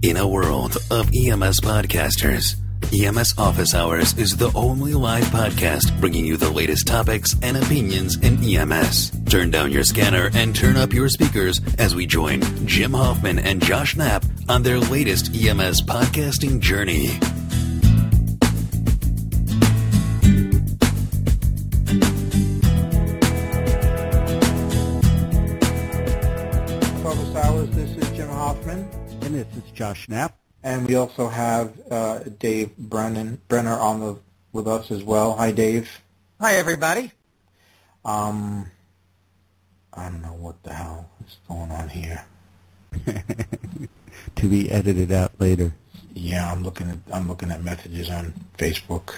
In a world of EMS podcasters, EMS Office Hours is the only live podcast bringing you the latest topics and opinions in EMS. Turn down your scanner and turn up your speakers as we join Jim Hoffman and Josh Knapp on their latest EMS podcasting journey. Josh Knapp. and we also have uh, Dave Brennan Brenner on the with us as well. Hi, Dave. Hi, everybody. Um, I don't know what the hell is going on here. to be edited out later. Yeah, I'm looking at I'm looking at messages on Facebook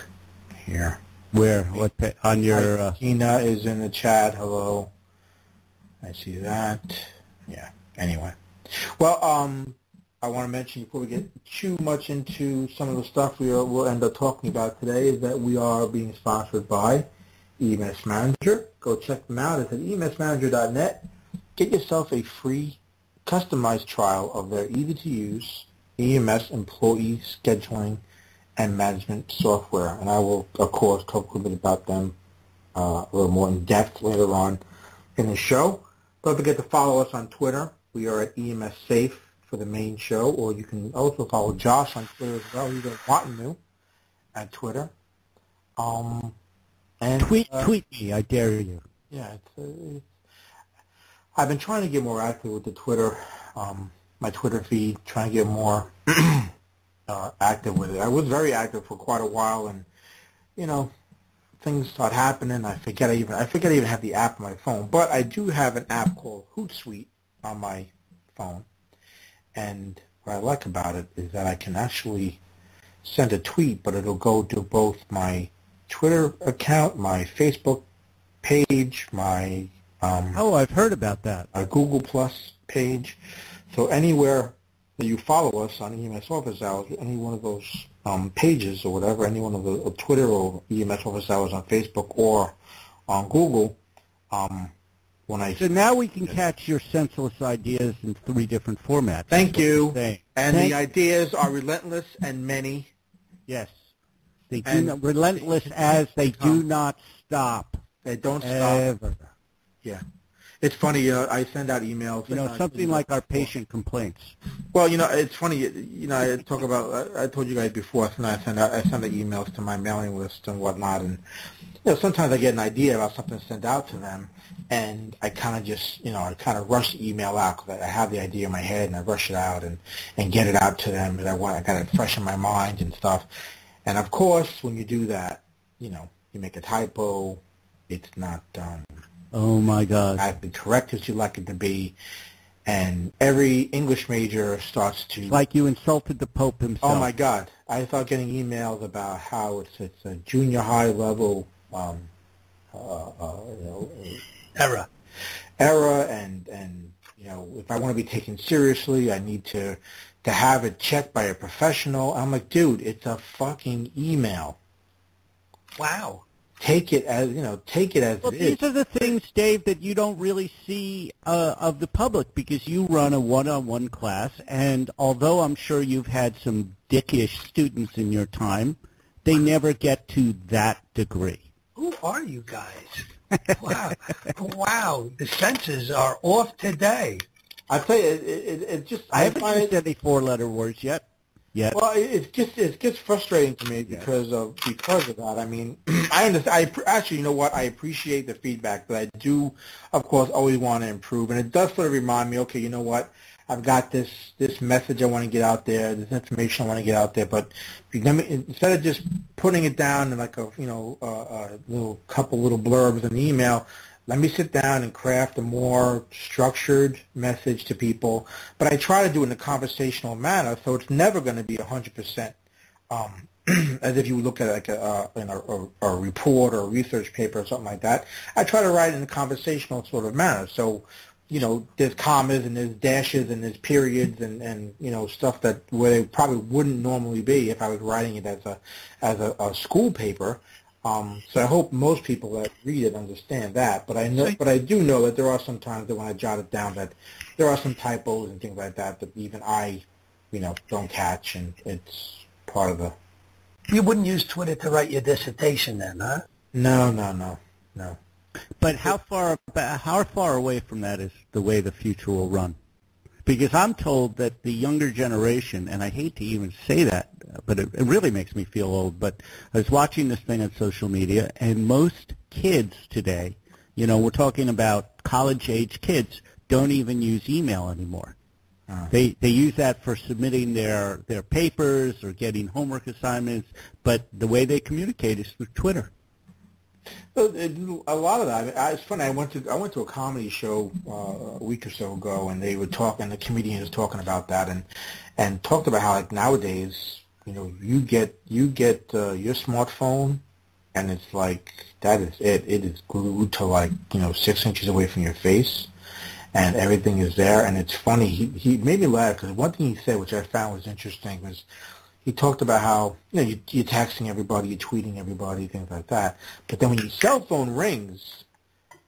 here. Where? What? On your? Hi, Uh, Tina is in the chat. Hello. I see that. Yeah. Anyway, well, um, I want to mention before we get too much into some of the stuff we are, will end up talking about today is that we are being sponsored by EMS Manager. Go check them out. It's at emsmanager.net. Get yourself a free customized trial of their easy-to-use EMS employee scheduling and management software. And I will, of course, talk a little bit about them uh, a little more in depth later on in the show. Don't forget to follow us on Twitter. We are at EMS Safe for the main show, or you can also follow Josh on Twitter as well. He's at Watanu at Twitter. Um, and tweet, uh, tweet me. I dare you. yeah, it's, uh, it's, I've been trying to get more active with the Twitter, um, my Twitter feed, trying to get more uh, active with it. I was very active for quite a while, and you know, things start happening. I forget I even I forget I even have the app on my phone, but I do have an app called Hootsuite on my phone, and what I like about it is that I can actually send a tweet, but it'll go to both my Twitter account, my Facebook page, my um, Oh, I've heard about that. A Google Plus page. So anywhere that you follow us on EMS Office Hours, any one of those um, pages or whatever, any one of the Twitter or EMS Office Hours on Facebook or on Google, um, when I So now we can catch your senseless ideas in three different formats. thank you, and Thank- the ideas are relentless and many. Yes. They do not, relentless as they do not stop. They don't stop. Yeah, it's funny. Uh, I send out emails. You know, uh, something like our patient complaints. Well, you know, it's funny. You know, I talk about. I I told you guys before. I send out. I send the emails to my mailing list and whatnot, and you know, sometimes I get an idea about something to send out to them, and I kind of just, you know, I kind of rush the email out because I have the idea in my head and I rush it out and and get it out to them because I want. I got it fresh in my mind and stuff. And of course, when you do that, you know, you make a typo. It's not um, Oh my God. exactly correct as you like it to be. And every English major starts to Like you insulted the Pope himself. Oh my God! I start getting emails about how it's it's a junior high level um, uh, uh, you know, Era. error, and and you know if I want to be taken seriously, I need to to have it checked by a professional. I'm like, dude, it's a fucking email. Wow. Take it as you know, take it as Well, it is. these are the things, Dave, that you don't really see uh, of the public because you run a one-on-one class, and although I'm sure you've had some dickish students in your time, they never get to that degree. Who are you guys? Wow. wow. The senses are off today. I tell you, it, it, it just I haven't find used any four-letter words yet. Yet. Well, it, it gets it gets frustrating to me because of because of that. I mean, I understand. I actually, you know what? I appreciate the feedback, but I do, of course, always want to improve, and it does sort of remind me. Okay, you know what? I've got this this message I want to get out there, this information I want to get out there, but instead of just putting it down in like a you know a, a little couple little blurbs in the email, let me sit down and craft a more structured message to people. But I try to do it in a conversational manner, so it's never going to be 100% um, as if you look at like a, uh, you know, a, a report or a research paper or something like that. I try to write in a conversational sort of manner. So, you know, there's commas and there's dashes and there's periods and, and you know stuff that where they probably wouldn't normally be if I was writing it as a as a, a school paper. Um, so I hope most people that read it understand that. But I know, but I do know that there are some times that when I jot it down that there are some typos and things like that that even I you know don't catch, and it's part of the. You wouldn't use Twitter to write your dissertation, then, huh? No, no, no, no. But how far how far away from that is the way the future will run? Because I'm told that the younger generation, and I hate to even say that, but it, it really makes me feel old. But I was watching this thing on social media, and most kids today, you know, we're talking about college-age kids, don't even use email anymore. Uh, they they use that for submitting their their papers or getting homework assignments, but the way they communicate is through Twitter. A lot of that. I, it's funny. I went to I went to a comedy show uh, a week or so ago, and they were talking. The comedian was talking about that, and and talked about how like nowadays, you know, you get you get uh, your smartphone, and it's like that is it. It is glued to like you know six inches away from your face, and everything is there. And it's funny. He he made me laugh because one thing he said, which I found was interesting, was he talked about how you know you, you're texting everybody, you're tweeting everybody, things like that. But then when your cell phone rings,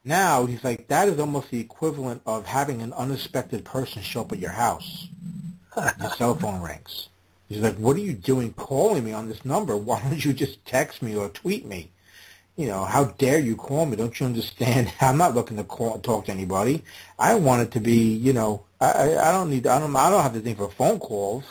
now he's like that is almost the equivalent of having an unexpected person show up at your house. your cell phone rings. He's like, "What are you doing calling me on this number? Why don't you just text me or tweet me?" You know, how dare you call me? Don't you understand? I'm not looking to call talk to anybody. I want it to be, you know, I I don't need I don't I don't have to think for phone calls.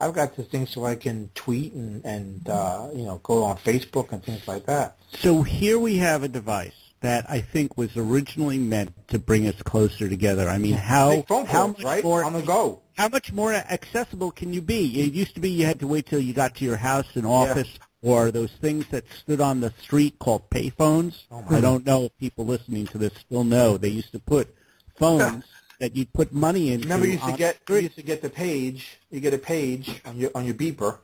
I've got the thing so I can tweet and and uh, you know go on Facebook and things like that. So here we have a device that I think was originally meant to bring us closer together. I mean, how calls, how much right? more on the go? How much more accessible can you be? It used to be you had to wait till you got to your house and office. Yeah. Or those things that stood on the street called payphones. Oh I don't know if people listening to this still know. They used to put phones that you put money into. Remember, you used to get you used to get the page. You get a page on your on your beeper,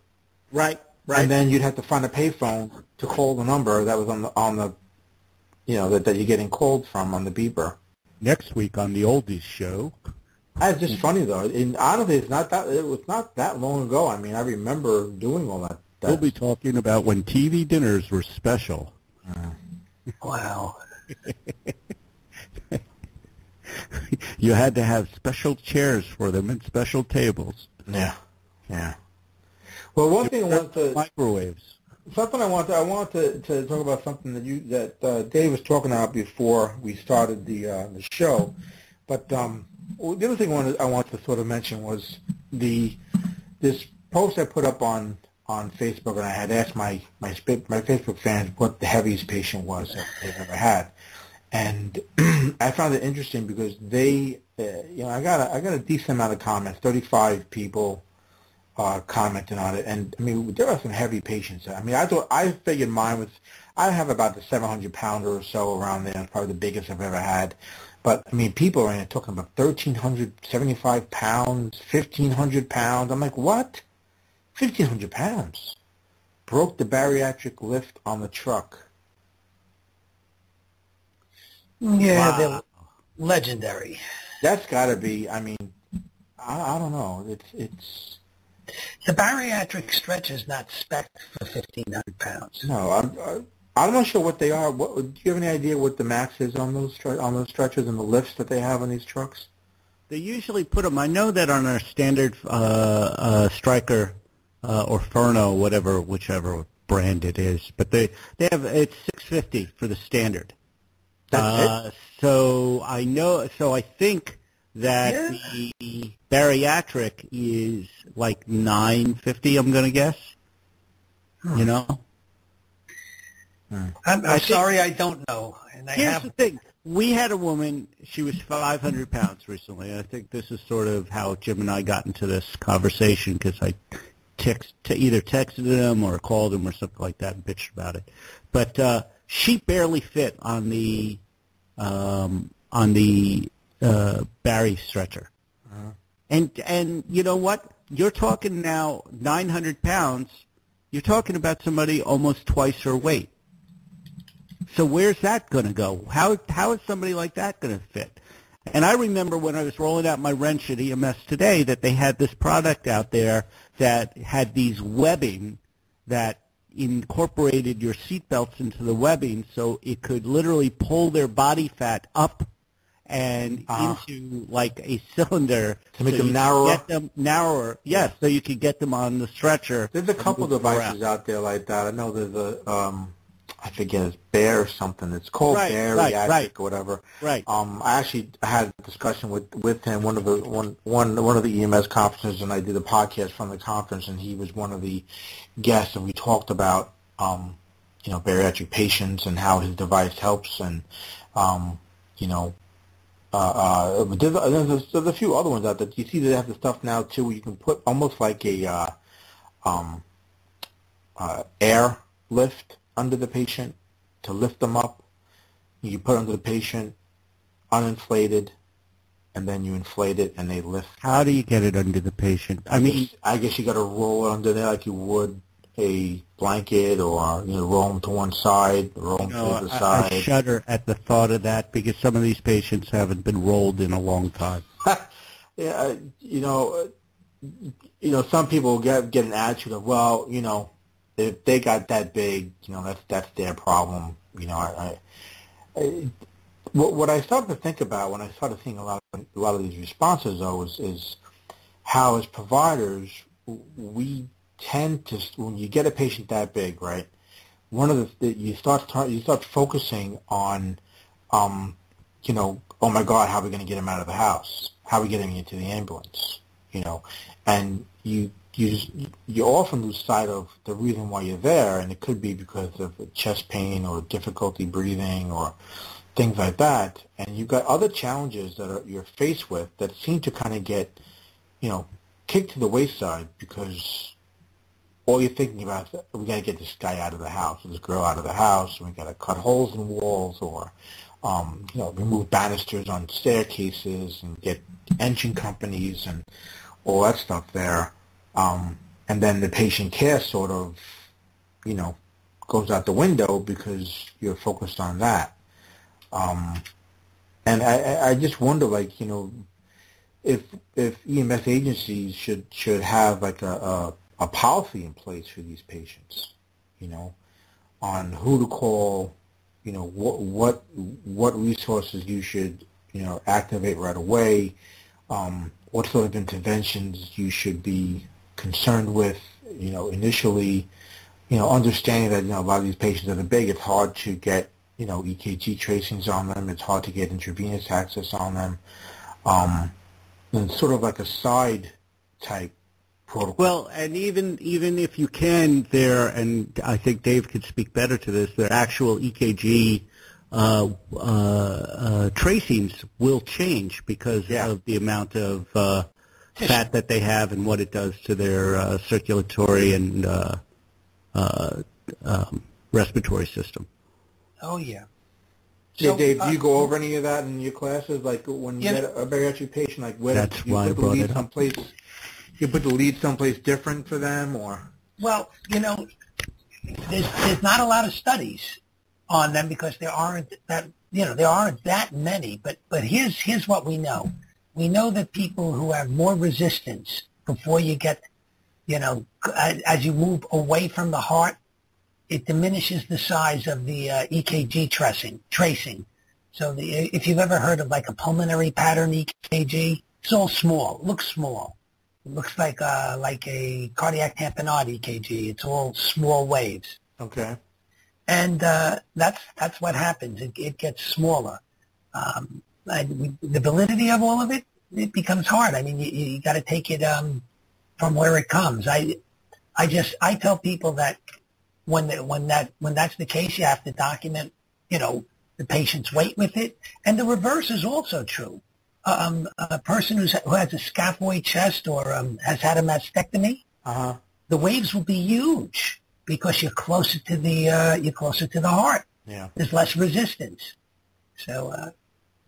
right? Right. And then you'd have to find a payphone to call the number that was on the on the, you know, that that you're getting called from on the beeper. Next week on the Oldies show. That's just funny though. And honestly, it's not that it was not that long ago. I mean, I remember doing all that. that. We'll be talking about when TV dinners were special. Uh, wow. you had to have special chairs for them and special tables. Yeah, yeah. Well, one thing I want to microwaves. Something I want to I want to, to talk about something that you that uh, Dave was talking about before we started the uh, the show, but um, the other thing I wanted I want to sort of mention was the this post I put up on on Facebook, and I had asked my my my Facebook fans what the heaviest patient was that they've ever had, and I found it interesting because they, uh, you know, I got a, I got a decent amount of comments. Thirty-five people uh, commenting on it, and I mean, there are some heavy patients. I mean, I thought I figured mine was. I have about the 700 pounder or so around there. It's probably the biggest I've ever had. But I mean, people are in talking about 1,375 pounds, 1,500 pounds. I'm like, what? 1,500 pounds. Broke the bariatric lift on the truck. Yeah, wow. they're legendary. That's got to be. I mean, I, I don't know. It's it's. The bariatric stretch is not spec for fifteen hundred pounds. No, I'm. I'm not sure what they are. What, do you have any idea what the max is on those on those stretchers and the lifts that they have on these trucks? They usually put them. I know that on our standard uh, uh, Stryker uh, or Ferno, whatever, whichever brand it is, but they they have it's 650 for the standard. Uh, so I know. So I think that yeah. the bariatric is like nine fifty. I'm going to guess. Hmm. You know. Hmm. I'm, I'm sorry, I don't know. And I here's have... the thing: we had a woman. She was 500 pounds recently. I think this is sort of how Jim and I got into this conversation because I text to either texted him or called him or something like that and bitched about it. But uh, she barely fit on the um, on the uh, Barry stretcher. Uh-huh. And and you know what? You're talking now 900 pounds. You're talking about somebody almost twice her weight. So where's that going to go? How how is somebody like that going to fit? And I remember when I was rolling out my wrench at EMS today that they had this product out there that had these webbing that incorporated your seatbelts into the webbing so it could literally pull their body fat up and Uh-huh. into like a cylinder To make so them narrower? Get them narrower, yes, so you could get them on the stretcher. There's a couple devices around. out there like that. I know there's a, um, I forget, it's Bear or something. It's called Right, Bariatric right, right. or whatever. Right. Um, I actually had a discussion with with him one of the one one one of the EMS conferences, and I did a podcast from the conference, and he was one of the guests, and we talked about um, you know bariatric patients and how his device helps, and um, you know. Uh, uh, there's, there's, there's a few other ones out there. You see, they have the stuff now too, where you can put almost like a uh, um, uh, air lift under the patient to lift them up. You put it under the patient, uninflated, and then you inflate it and they lift. How do you get it under the patient? I mean, guess, I guess you got to roll it under there like you would a blanket, or you know, roll them to one side, roll them you know, to the I, side. I shudder at the thought of that because some of these patients haven't been rolled in a long time. yeah, you know, you know, some people get get an attitude of, well, you know, if they got that big, you know, that's that's their problem. You know, I, I, I what what I started to think about when I started seeing a lot of, a lot of these responses though is is how as providers we tend to when you get a patient that big, right? One of the, you start you start focusing on, um, you know, oh my God, how are we going to get him out of the house? How are we getting him into the ambulance? You know, and you you just, you often lose sight of the reason why you're there, and it could be because of chest pain or difficulty breathing or things like that. And you've got other challenges that are, you're faced with that seem to kind of get, you know, kicked to the wayside because all you're thinking about is we got to get this guy out of the house, this girl out of the house, and we got to cut holes in walls, or um, you know, remove banisters on staircases, and get engine companies and all that stuff there. Um, and then the patient care sort of, you know, goes out the window because you're focused on that. Um, and I, I- just wonder, like, you know, if if EMS agencies should should have like a, a a policy in place for these patients, you know, on who to call, you know, what what what resources you should you know activate right away, um, what sort of interventions you should be concerned with, you know, initially, you know, understanding that you know a lot of these patients that are big, it's hard to get you know EKG tracings on them, it's hard to get intravenous access on them, um, and sort of like a side type protocol. Well, and even even if you can, there, and I think Dave could speak better to this. Their actual EKG uh, uh, uh, tracings will change because Yeah. of the amount of uh, fat that they have and what it does to their uh, circulatory and uh, uh, um, respiratory system. Oh yeah. Yeah, So, Dave, do uh, you go over any of that in your classes? Like when you Yeah. get a bariatric patient, like where That's you why I put the brought lead someplace? You put the lead someplace different for them, or Well, you know, there's there's not a lot of studies on them because there aren't that you know there aren't that many. But but here's here's what we know. We know that people who have more resistance before you get, you know, as, you move away from the heart, it diminishes the size of the uh, EKG tracing. Tracing. So the, if you've ever heard of like a pulmonary pattern EKG, it's all small. It looks small. It looks like uh, like a cardiac tamponade EKG. It's all small waves, okay, and uh, that's that's what happens. It, it gets smaller. Um, we, the validity of all of it it becomes hard. I mean, you, you got to take it um, from where it comes. I I just I tell people that when the, when that when that's the case, you have to document, you know, the patient's weight with it, and the reverse is also true. Um, a person who's, who has a scaphoid chest or um, has had a mastectomy, uh huh. the waves will be huge because you're closer to the uh, you're closer to the heart. Yeah. There's less resistance. So, uh,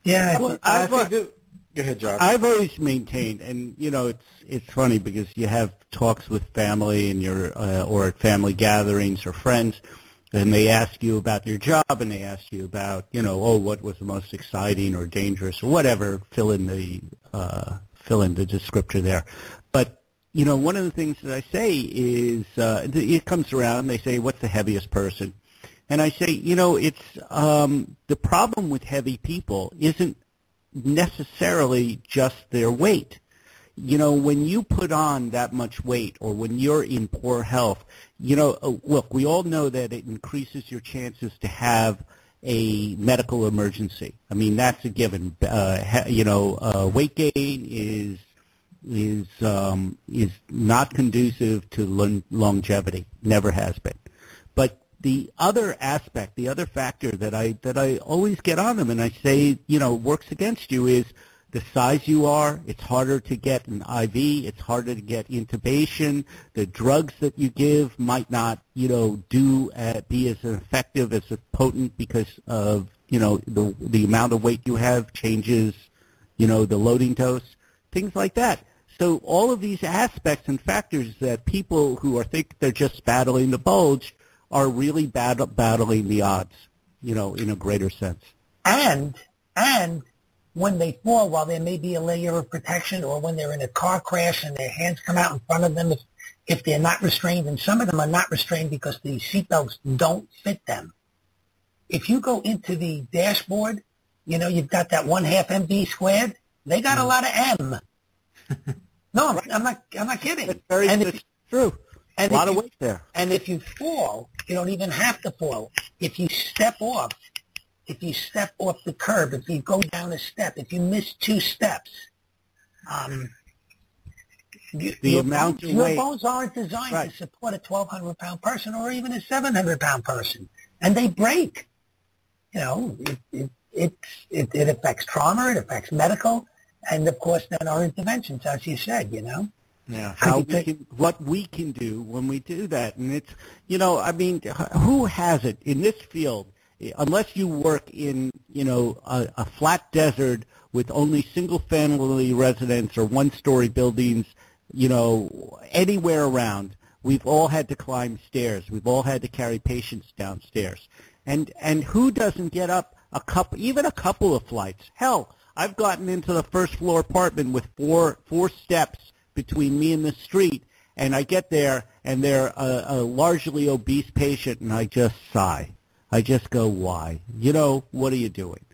yeah, Well, I I've, think that, go ahead, Josh. I've always maintained, and you know, it's it's funny because you have talks with family and your uh, or at family gatherings or friends, and they ask you about your job, and they ask you about you know, oh, what was the most exciting or dangerous or whatever. Fill in the uh, fill in the descriptor there, but. You know, one of the things that I say is, uh, it comes around. They say, "What's the heaviest person?" And I say, you know, it's um, the problem with heavy people isn't necessarily just their weight. You know, when you put on that much weight or when you're in poor health, you know, uh, look, we all know that it increases your chances to have a medical emergency. I mean, that's a given. Uh, you know, uh, weight gain is is um, is not conducive to longevity. Never has been. The other aspect, the other factor that I that I always get on them and I say, you know, works against you is the size you are. It's harder to get an IV. It's harder to get intubation. The drugs that you give might not, you know, do uh, be as effective as potent because of you know the the amount of weight you have changes, you know, the loading dose, things like that. So all of these aspects and factors that people who are think they're just battling the bulge are really bat- battling the odds, you know, in a greater sense. And and when they fall, while there may be a layer of protection, or when they're in a car crash and their hands come out in front of them, if, if they're not restrained, and some of them are not restrained because the seatbelts don't fit them. If you go into the dashboard, you know, you've got that one half MV squared. They got a mm. lot of M. No, I'm, I'm not. I'm not kidding. It's very and if, true. And a lot of weight there. And if you fall, you don't even have to fall. If you step off, if you step off the curb, if you go down a step, if you miss two steps, um, the your amount bones, of weight. Your bones aren't designed right. to support a 1,200 pound person or even a 700 pound person, and they break. You know, it it it, it, it affects trauma, it affects medical, and of course then our interventions, as you said, you know. Yeah, how we can, what we can do when we do that, and it's, you know, I mean, who has it in this field? Unless you work in, you know, a, a flat desert with only single-family residents or one-story buildings, you know, anywhere around, we've all had to climb stairs. We've all had to carry patients downstairs, and and who doesn't get up a couple, even a couple of flights? Hell, I've gotten into the first floor apartment with four four steps between me and the street, and I get there and they're a, a largely obese patient, and I just sigh. I just go, why? You know, what are you doing?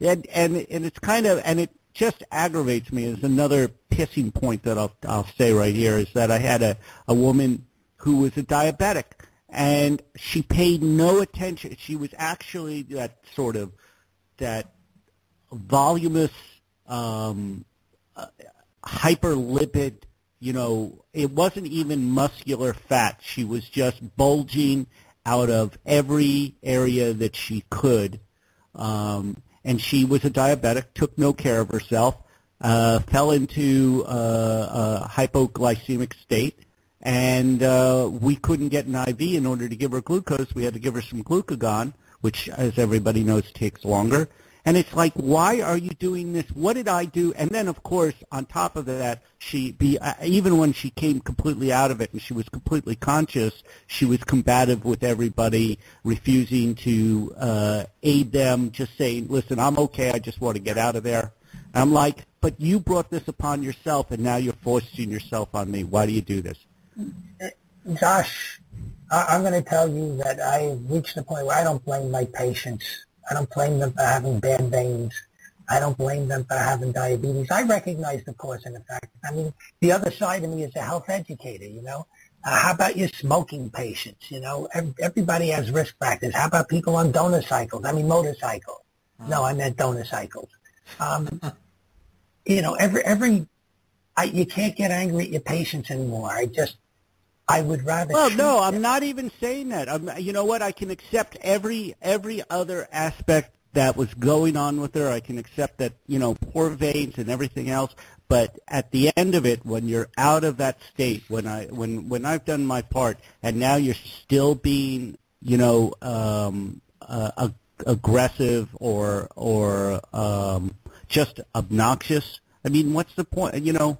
And and and it's kind of and it just aggravates me. Is another pissing point that I'll I'll say right here is that I had a a woman who was a diabetic and she paid no attention. She was actually that sort of that voluminous, um, uh, hyperlipid. You know, it wasn't even muscular fat. She was just bulging out of every area that she could. Um, and she was a diabetic, took no care of herself, uh, fell into uh, a hypoglycemic state, and uh, we couldn't get an IV in order to give her glucose. We had to give her some glucagon, which, as everybody knows, takes longer. And it's like, why are you doing this? What did I do? And then, of course, on top of that, she be uh, even when she came completely out of it and she was completely conscious, she was combative with everybody, refusing to uh, aid them, just saying, "Listen, I'm okay. I just want to get out of there." And I'm like, "But you brought this upon yourself, and now you're forcing yourself on me. Why do you do this?" Josh, I'm going to tell you that I reached the point where I don't blame my patients I don't blame them for having bad veins. I don't blame them for having diabetes. I recognize the cause and effect. I mean, the other side of me is a health educator, you know. Uh, how about your smoking patients? You know, everybody has risk factors. How about people on donor cycles? I mean, motorcycles. No, I meant donor cycles. Um, you know, every, every, I, you can't get angry at your patients anymore. I just, I would rather. Well, no, I'm not even saying that. I'm, you know what? I can accept every every other aspect that was going on with her. I can accept that you know poor veins and everything else. But at the end of it, when you're out of that state, when I when when I've done my part, and now you're still being you know um, uh, ag- aggressive or or um, just obnoxious. I mean, what's the point? You know,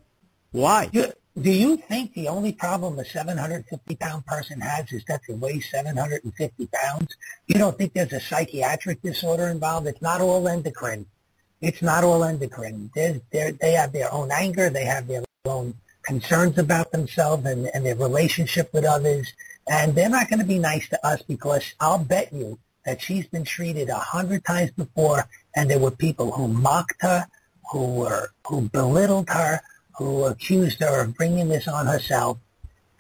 why? Yeah do you think the only problem a 750 pound person has is that they weigh 750 pounds? You don't think there's a psychiatric disorder involved? It's not all endocrine. It's not all endocrine. There's, they have their own anger. They have their own concerns about themselves and, and their relationship with others. And they're not going to be nice to us because I'll bet you that she's been treated a hundred times before and there were people who mocked her, who were who belittled her, who accused her of bringing this on herself,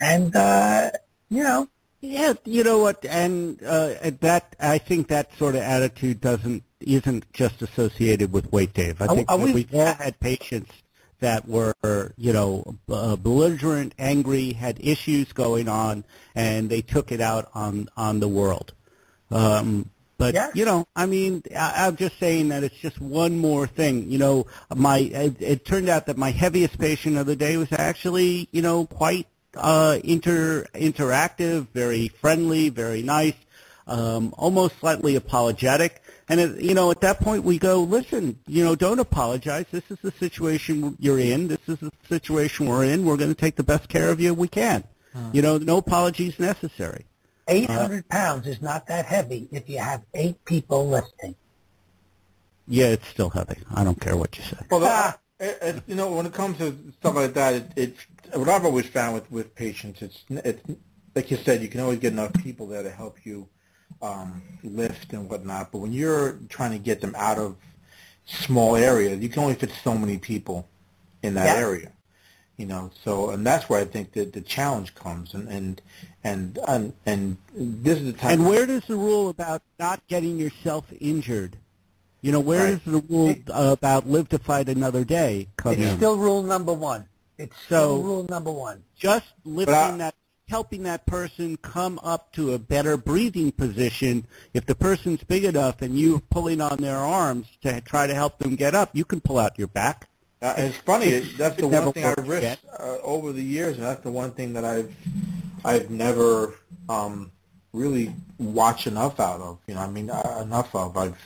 and uh, you know. Yeah, you know what, and uh, that I think that sort of attitude doesn't isn't just associated with weight, Dave. I think are we, we've all had patients that were, you know, uh, belligerent, angry, had issues going on, and they took it out on on the world. Um, but yeah. you know, I mean, I, I'm just saying that it's just one more thing. You know, my it, it turned out that my heaviest patient of the day was actually, you know, quite uh, inter interactive, very friendly, very nice, um, almost slightly apologetic. And it, you know, at that point, we go, listen, you know, don't apologize. This is the situation you're in. This is the situation we're in. We're going to take the best care of you we can. Hmm. You know, no apologies necessary. 800 pounds is not that heavy if you have eight people lifting. Yeah, it's still heavy. I don't care what you say. Well, Ah. the, it, it, you know, when it comes to stuff like that, it, it what I've always found with with patients, it's it's like you said, you can always get enough people there to help you um, lift and whatnot. But when you're trying to get them out of small areas, you can only fit so many people in that Yeah. area. You know, so and that's where I think that the challenge comes, and and and and, and this is the time. And where does the rule about not getting yourself injured? You know, where Right. does the rule about live to fight another day come It's in? still rule number one. It's So- still rule number one. Just lifting I- that, helping that person come up to a better breathing position. If the person's big enough and you pulling on their arms to try to help them get up, you can pull out your back. Uh, it's funny. That's the one thing I worked risked uh, over the years, and that's the one thing that I've I've never um, really watched enough out of. You know, I mean, uh, enough of. I've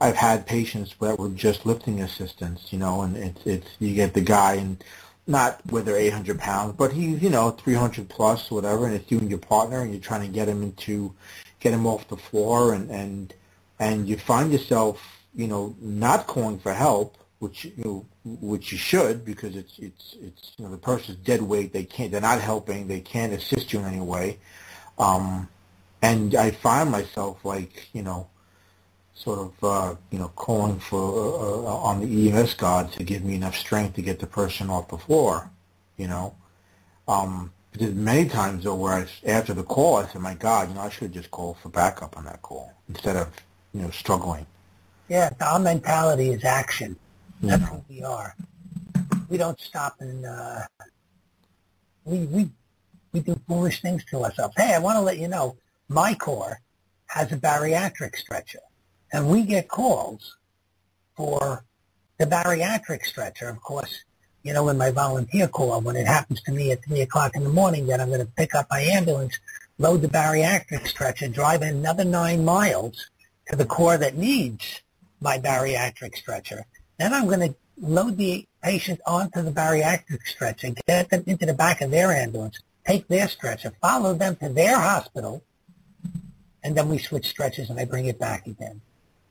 I've had patients that were just lifting assistants. You know, and it's it's you get the guy and not where they're 800 pounds, but he's you know 300 plus, whatever, and it's you and your partner, and you're trying to get him into get him off the floor, and and and you find yourself you know not calling for help which you know, which you should because it's it's it's you know the person's dead weight. They can't. They're not helping. They can't assist you in any way. Um, and I find myself like you know, sort of uh, you know calling for uh, uh, on the EMS god to give me enough strength to get the person off the floor. You know, um, many times though where I, after the call I said, "My God, you know, I should have just called for backup on that call instead of you know struggling." Yeah, our mentality is action. That's who we are. We don't stop and uh, we we we do foolish things to ourselves. Hey, I want to let you know, my corps has a bariatric stretcher, and we get calls for the bariatric stretcher. Of course, you know, in my volunteer corps, when it happens to me at three o'clock in the morning, that I'm going to pick up my ambulance, load the bariatric stretcher, drive another nine miles to the corps that needs my bariatric stretcher. Then I'm going to load the patient onto the bariatric stretcher, and get them into the back of their ambulance, take their stretcher, follow them to their hospital, and then we switch stretchers and I bring it back again.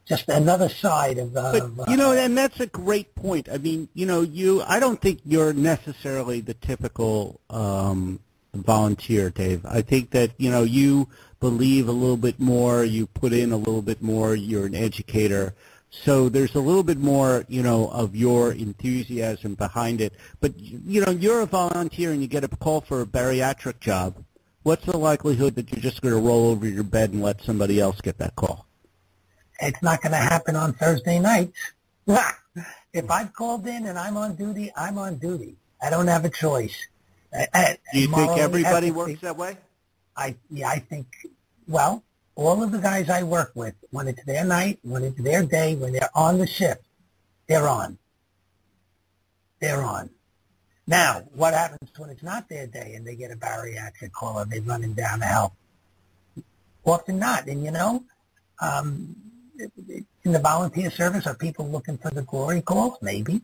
Just another side of, But of you know, uh, and that's a great point. I mean, you know, you I don't think you're necessarily the typical um, volunteer, Dave. I think that you know you believe a little bit more, you put in a little bit more. You're an educator, so there's a little bit more, you know, of your enthusiasm behind it. But you know, you're a volunteer and you get a call for a bariatric job. What's the likelihood that you're just going to roll over your bed and let somebody else get that call? it's not going to happen on Thursday nights. if I've called in and I'm on duty, I'm on duty. I don't have a choice. Do you think everybody works that way? I yeah, I think well, all of the guys I work with, when it's their night, when it's their day, when they're on the shift, they're on. They're on. Now, what happens when it's not their day and they get a bariatric call and they're running down to help? Often not. And you know, um, in the volunteer service, are people looking for the glory calls? Maybe.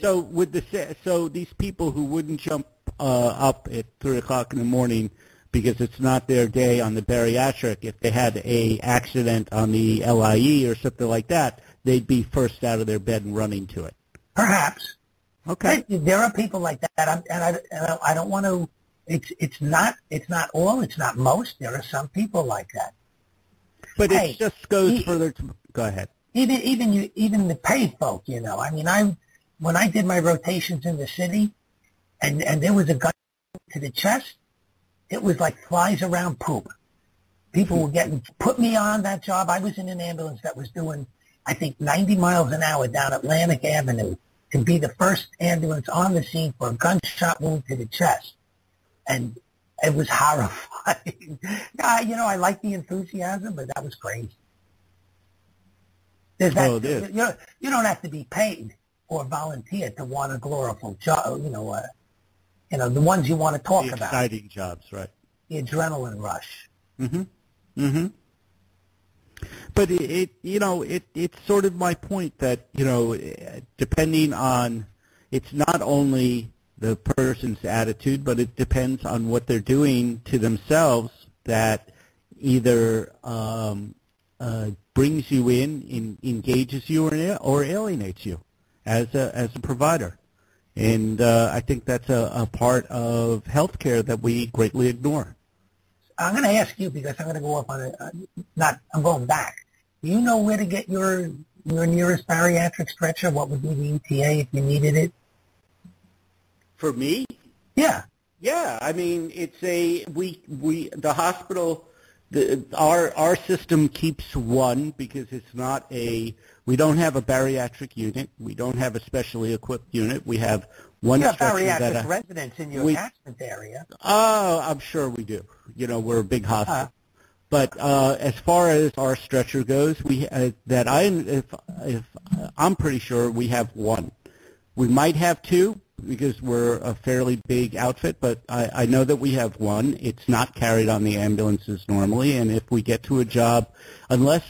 So with the so these people who wouldn't jump uh, up at three o'clock in the morning because it's not their day on the bariatric, if they had a accident on the LIE or something like that, they'd be first out of their bed and running to it. Perhaps. Okay. There- are people like that, I'm, and I, and I don't want to. It's it's not it's not all. It's not most. There are some people like that. But Hey, it just goes he- further to. Go ahead. even even you even the paid folk, you know. I mean, I when I did my rotations in the city, and and there was a gun to the chest, it was like flies around poop. People were getting put me on that job. I was in an ambulance that was doing, I think, 90 miles an hour down Atlantic Avenue to be the first ambulance on the scene for a gunshot wound to the chest, and it was horrifying. yeah, you know, I like the enthusiasm, but that was crazy. There's that, Oh, it is. you, you don't have to be paid or volunteer to want a glorified job. You know, uh, you know the ones you want to talk The about, exciting jobs, right? the adrenaline rush. hmm Mhm. But it, it, you know, it, it's sort of my point that, you know, depending on, it's not only the person's attitude, but it depends on what they're doing to themselves that either um, uh, brings you in, in, engages you, or, or alienates you as a, as a provider. And uh, I think that's a, a part of healthcare that we greatly ignore. I'm going to ask you because I'm going to go up on a, uh, not, I'm going back. Do you know where to get your, your nearest bariatric stretcher? What would be the ETA if you needed it? For me, Yeah. Yeah, I mean it's a we we the hospital the our our system keeps one because it's not a we don't have a bariatric unit, we don't have a specially equipped unit. We have one You have bariatric that uh, residents in your we- catchment area. Oh, I'm sure we do. You know, we're a big hospital. Uh-huh. But uh, as far as our stretcher goes, we uh, that I if if I'm pretty sure we have one. We might have two because we're a fairly big outfit, but I, I know that we have one. It's not carried on the ambulances normally, and if we get to a job, unless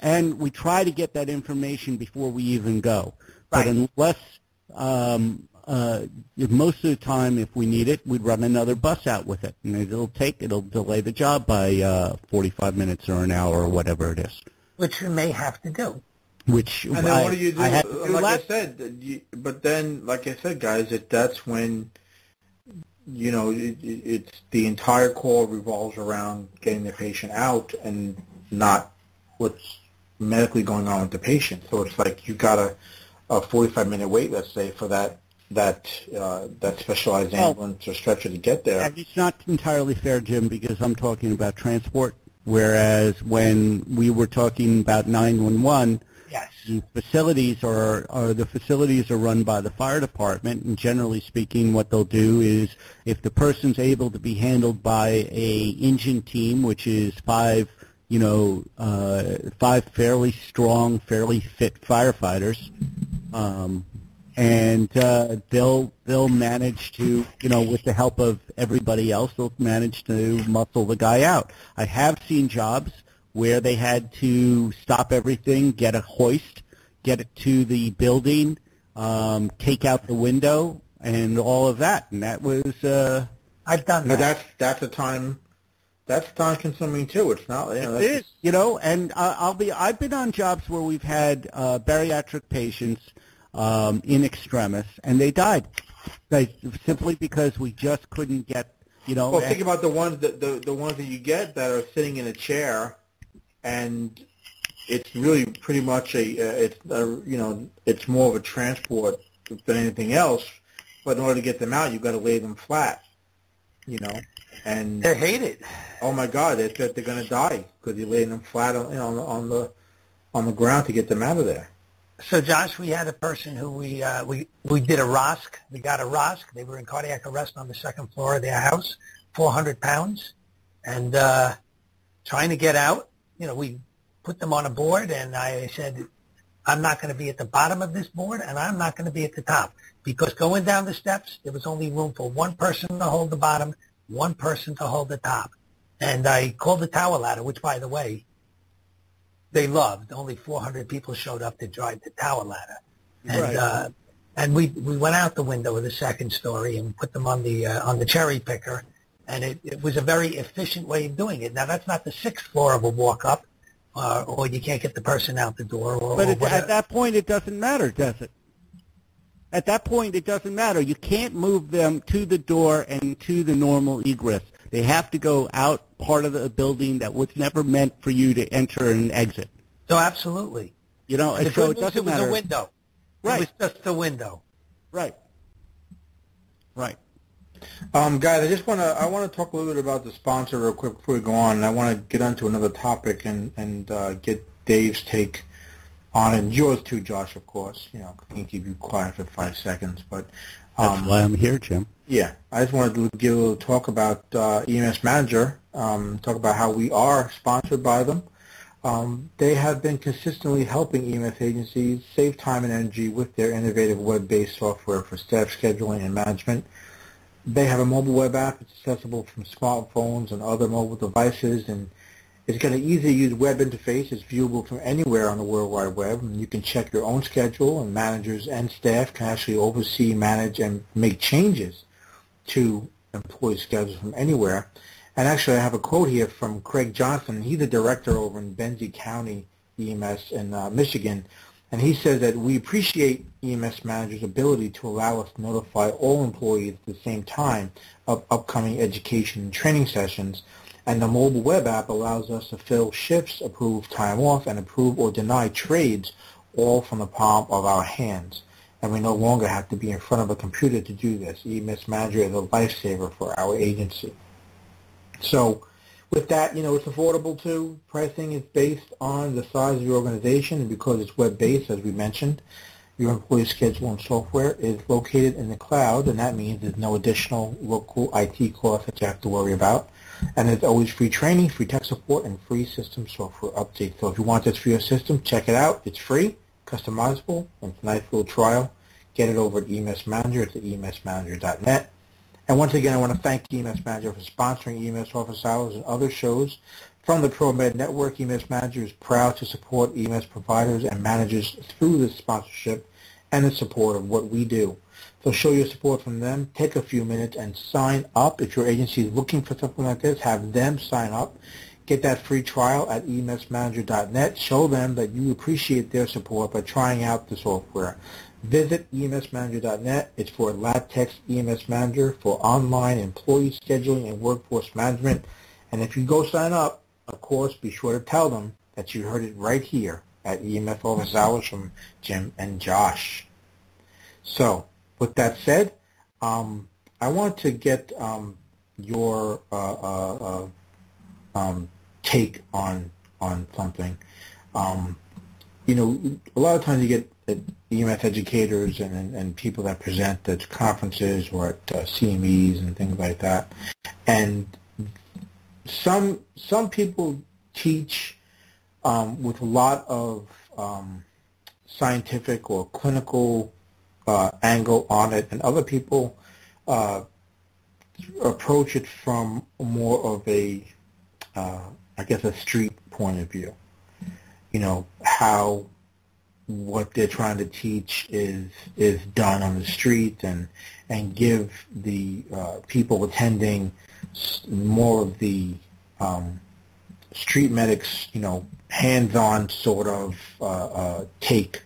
and we try to get that information before we even go. Right. But unless um, uh, most of the time, if we need it, we'd run another bus out with it, and it'll take it'll delay the job by uh, 45 minutes or an hour or whatever it is. which you may have to do. Which And then I, what do you do? I had like last- I said, you, but then, like I said, guys, it, that's when, you know, it, it, it's the entire call revolves around getting the patient out and not what's medically going on with the patient. So it's like you got a, a 45 minute wait, let's say, for that that uh, that specialized Well- ambulance or stretcher to get there. And it's not entirely fair, Jim, because I'm talking about transport, whereas when we were talking about 911, Yes. Facilities are, are the facilities are run by the fire department, and generally speaking, what they'll do is if the person's able to be handled by a engine team, which is five, you know, uh, five fairly strong, fairly fit firefighters, um, and uh, they'll they'll manage to, you know, with the help of everybody else, they'll manage to muscle the guy out. I have seen jobs where they had to stop everything, get a hoist, get it to the building, um, take out the window, and all of that. And that was, uh, I've done that. that's that's a time that's time consuming too. It's not you know it that's you know, and uh, I'll be, I've been on jobs where we've had uh, bariatric patients um, in extremis, and they died. They, simply because we just couldn't get, you know, Well, think about the ones that the the ones that you get that are sitting in a chair, and it's really pretty much a uh, it's a, you know it's more of a transport than anything else. But in order to get them out, you've got to lay them flat, you know. And they hate it. oh my God, they said they're going to die because you're laying them flat on you know, on the on the on the ground to get them out of there. So, Josh, we had a person who we uh, we we did a ROSC. We got a ROSC. They were in cardiac arrest on the second floor of their house, 400 pounds, and uh, trying to get out. You know, we put them on a board, and I said, I'm not going to be at the bottom of this board, and I'm not going to be at the top because going down the steps, there was only room for one person to hold the bottom, one person to hold the top, and I called the tower ladder, which, by the way, they loved. Only 400 people showed up to drive the tower ladder, and Right. uh, and we we went out the window of the second story and put them on the uh, on the cherry picker, and it, it was a very efficient way of doing it. Now that's not the sixth floor of a walk up, uh, or you can't get the person out the door, or, But it, whatever. at that point, it doesn't matter, does it? At that point, it doesn't matter. You can't move them to the door and to the normal egress. They have to go out part of the building that was never meant for you to enter and exit. so absolutely. You know, And so it doesn't it was matter. a window. Right. It was just a window. Right. Right. Um, guys, I just want to I want to talk a little bit about the sponsor real quick before we go on. And I want to get onto another topic and and uh, get Dave's take on it, and yours too, Josh. Of course, you know, I can keep you quiet for five seconds, but That's um, why I'm here, Jim. yeah, I just wanted to give a little talk about uh, EMS Manager. Um, talk about how we are sponsored by them. Um, they have been consistently helping EMS agencies save time and energy with their innovative web-based software for staff scheduling and management. They have a mobile web app. It's accessible from smartphones and other mobile devices, and it's got an easy-to-use web interface. It's viewable from anywhere on the World Wide Web, and you can check your own schedule, and managers and staff can actually oversee, manage, and make changes to employee schedules from anywhere. And actually, I have a quote here from Craig Johnson. He's the director over in Benzie County EMS in uh, Michigan. And he says that we appreciate EMS managers' ability to allow us to notify all employees at the same time of upcoming education and training sessions. And the mobile web app allows us to fill shifts, approve time off, and approve or deny trades all from the palm of our hands. And we no longer have to be in front of a computer to do this. EMS Manager is a lifesaver for our agency. So with that, you know, it's affordable too. Pricing is based on the size of your organization and because it's web-based, as we mentioned, your employee schedule and software is located in the cloud, and that means there's no additional local IT costs that you have to worry about. And there's always free training, free tech support, and free system software updates. So if you want this for your system, check it out. It's free, customizable, and it's a nice little trial. Get it over at EMS Manager. It's at emsmanager.net. And once again, I want to thank EMS Manager for sponsoring EMS Office Hours and other shows from the ProMed Network. EMS Manager is proud to support EMS providers and managers through this sponsorship and the support of what we do. So show your support from them. Take a few minutes and sign up. If your agency is looking for something like this, have them sign up. Get that free trial at emsmanager.net. Show them that you appreciate their support by trying out the software. Visit emsmanager.net. It's for LaTeX EMS Manager for online employee scheduling and workforce management. And if you go sign up, of course, be sure to tell them that you heard it right here at EMS Office Hours from Jim and Josh. So, with that said, um, I want to get um, your uh, uh, uh, um, take on on something. Um, you know, a lot of times you get EMS educators and, and, and people that present at conferences or at uh, CMEs and things like that, and some some people teach um, with a lot of um, scientific or clinical uh, angle on it, and other people uh, approach it from more of a, uh, I guess, a street point of view. You know how what they're trying to teach is is done on the street, and and give the uh, people attending more of the um, street medics, you know, hands-on sort of uh, uh, take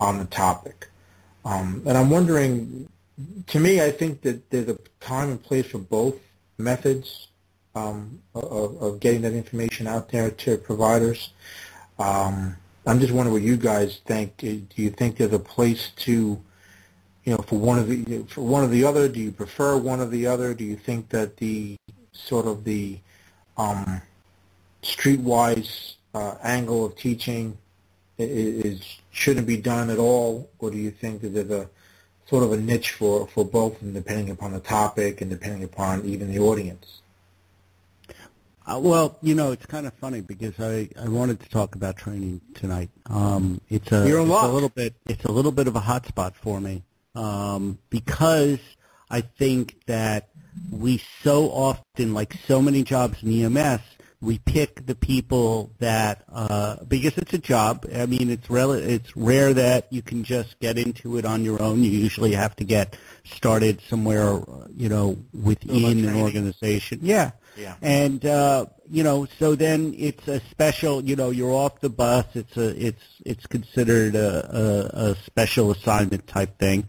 on the topic. Um, and I'm wondering, to me, I think that there's a time and place for both methods um, of, of getting that information out there to providers. Um, I'm just wondering what you guys think. Do you think there's a place to, you know, for one of the for one or the other? Do you prefer one or the other? Do you think that the sort of the um, streetwise uh, angle of teaching i- i- is shouldn't be done at all, or do you think that there's a sort of a niche for for both, and depending upon the topic and depending upon even the audience? Uh, well, you know, it's kind of funny because I, I wanted to talk about training tonight. Um, it's a You're it's luck. a little bit it's a little bit of a hot spot for me um, because I think that we so often, like so many jobs in EMS, we pick the people that uh, because it's a job. I mean, it's rel- it's rare that you can just get into it on your own. You usually have to get started somewhere, you know, within an organization. Yeah. Yeah. And uh, you know, so then it's a special. You know, you're off the bus. It's a it's it's considered a, a, a special assignment type thing,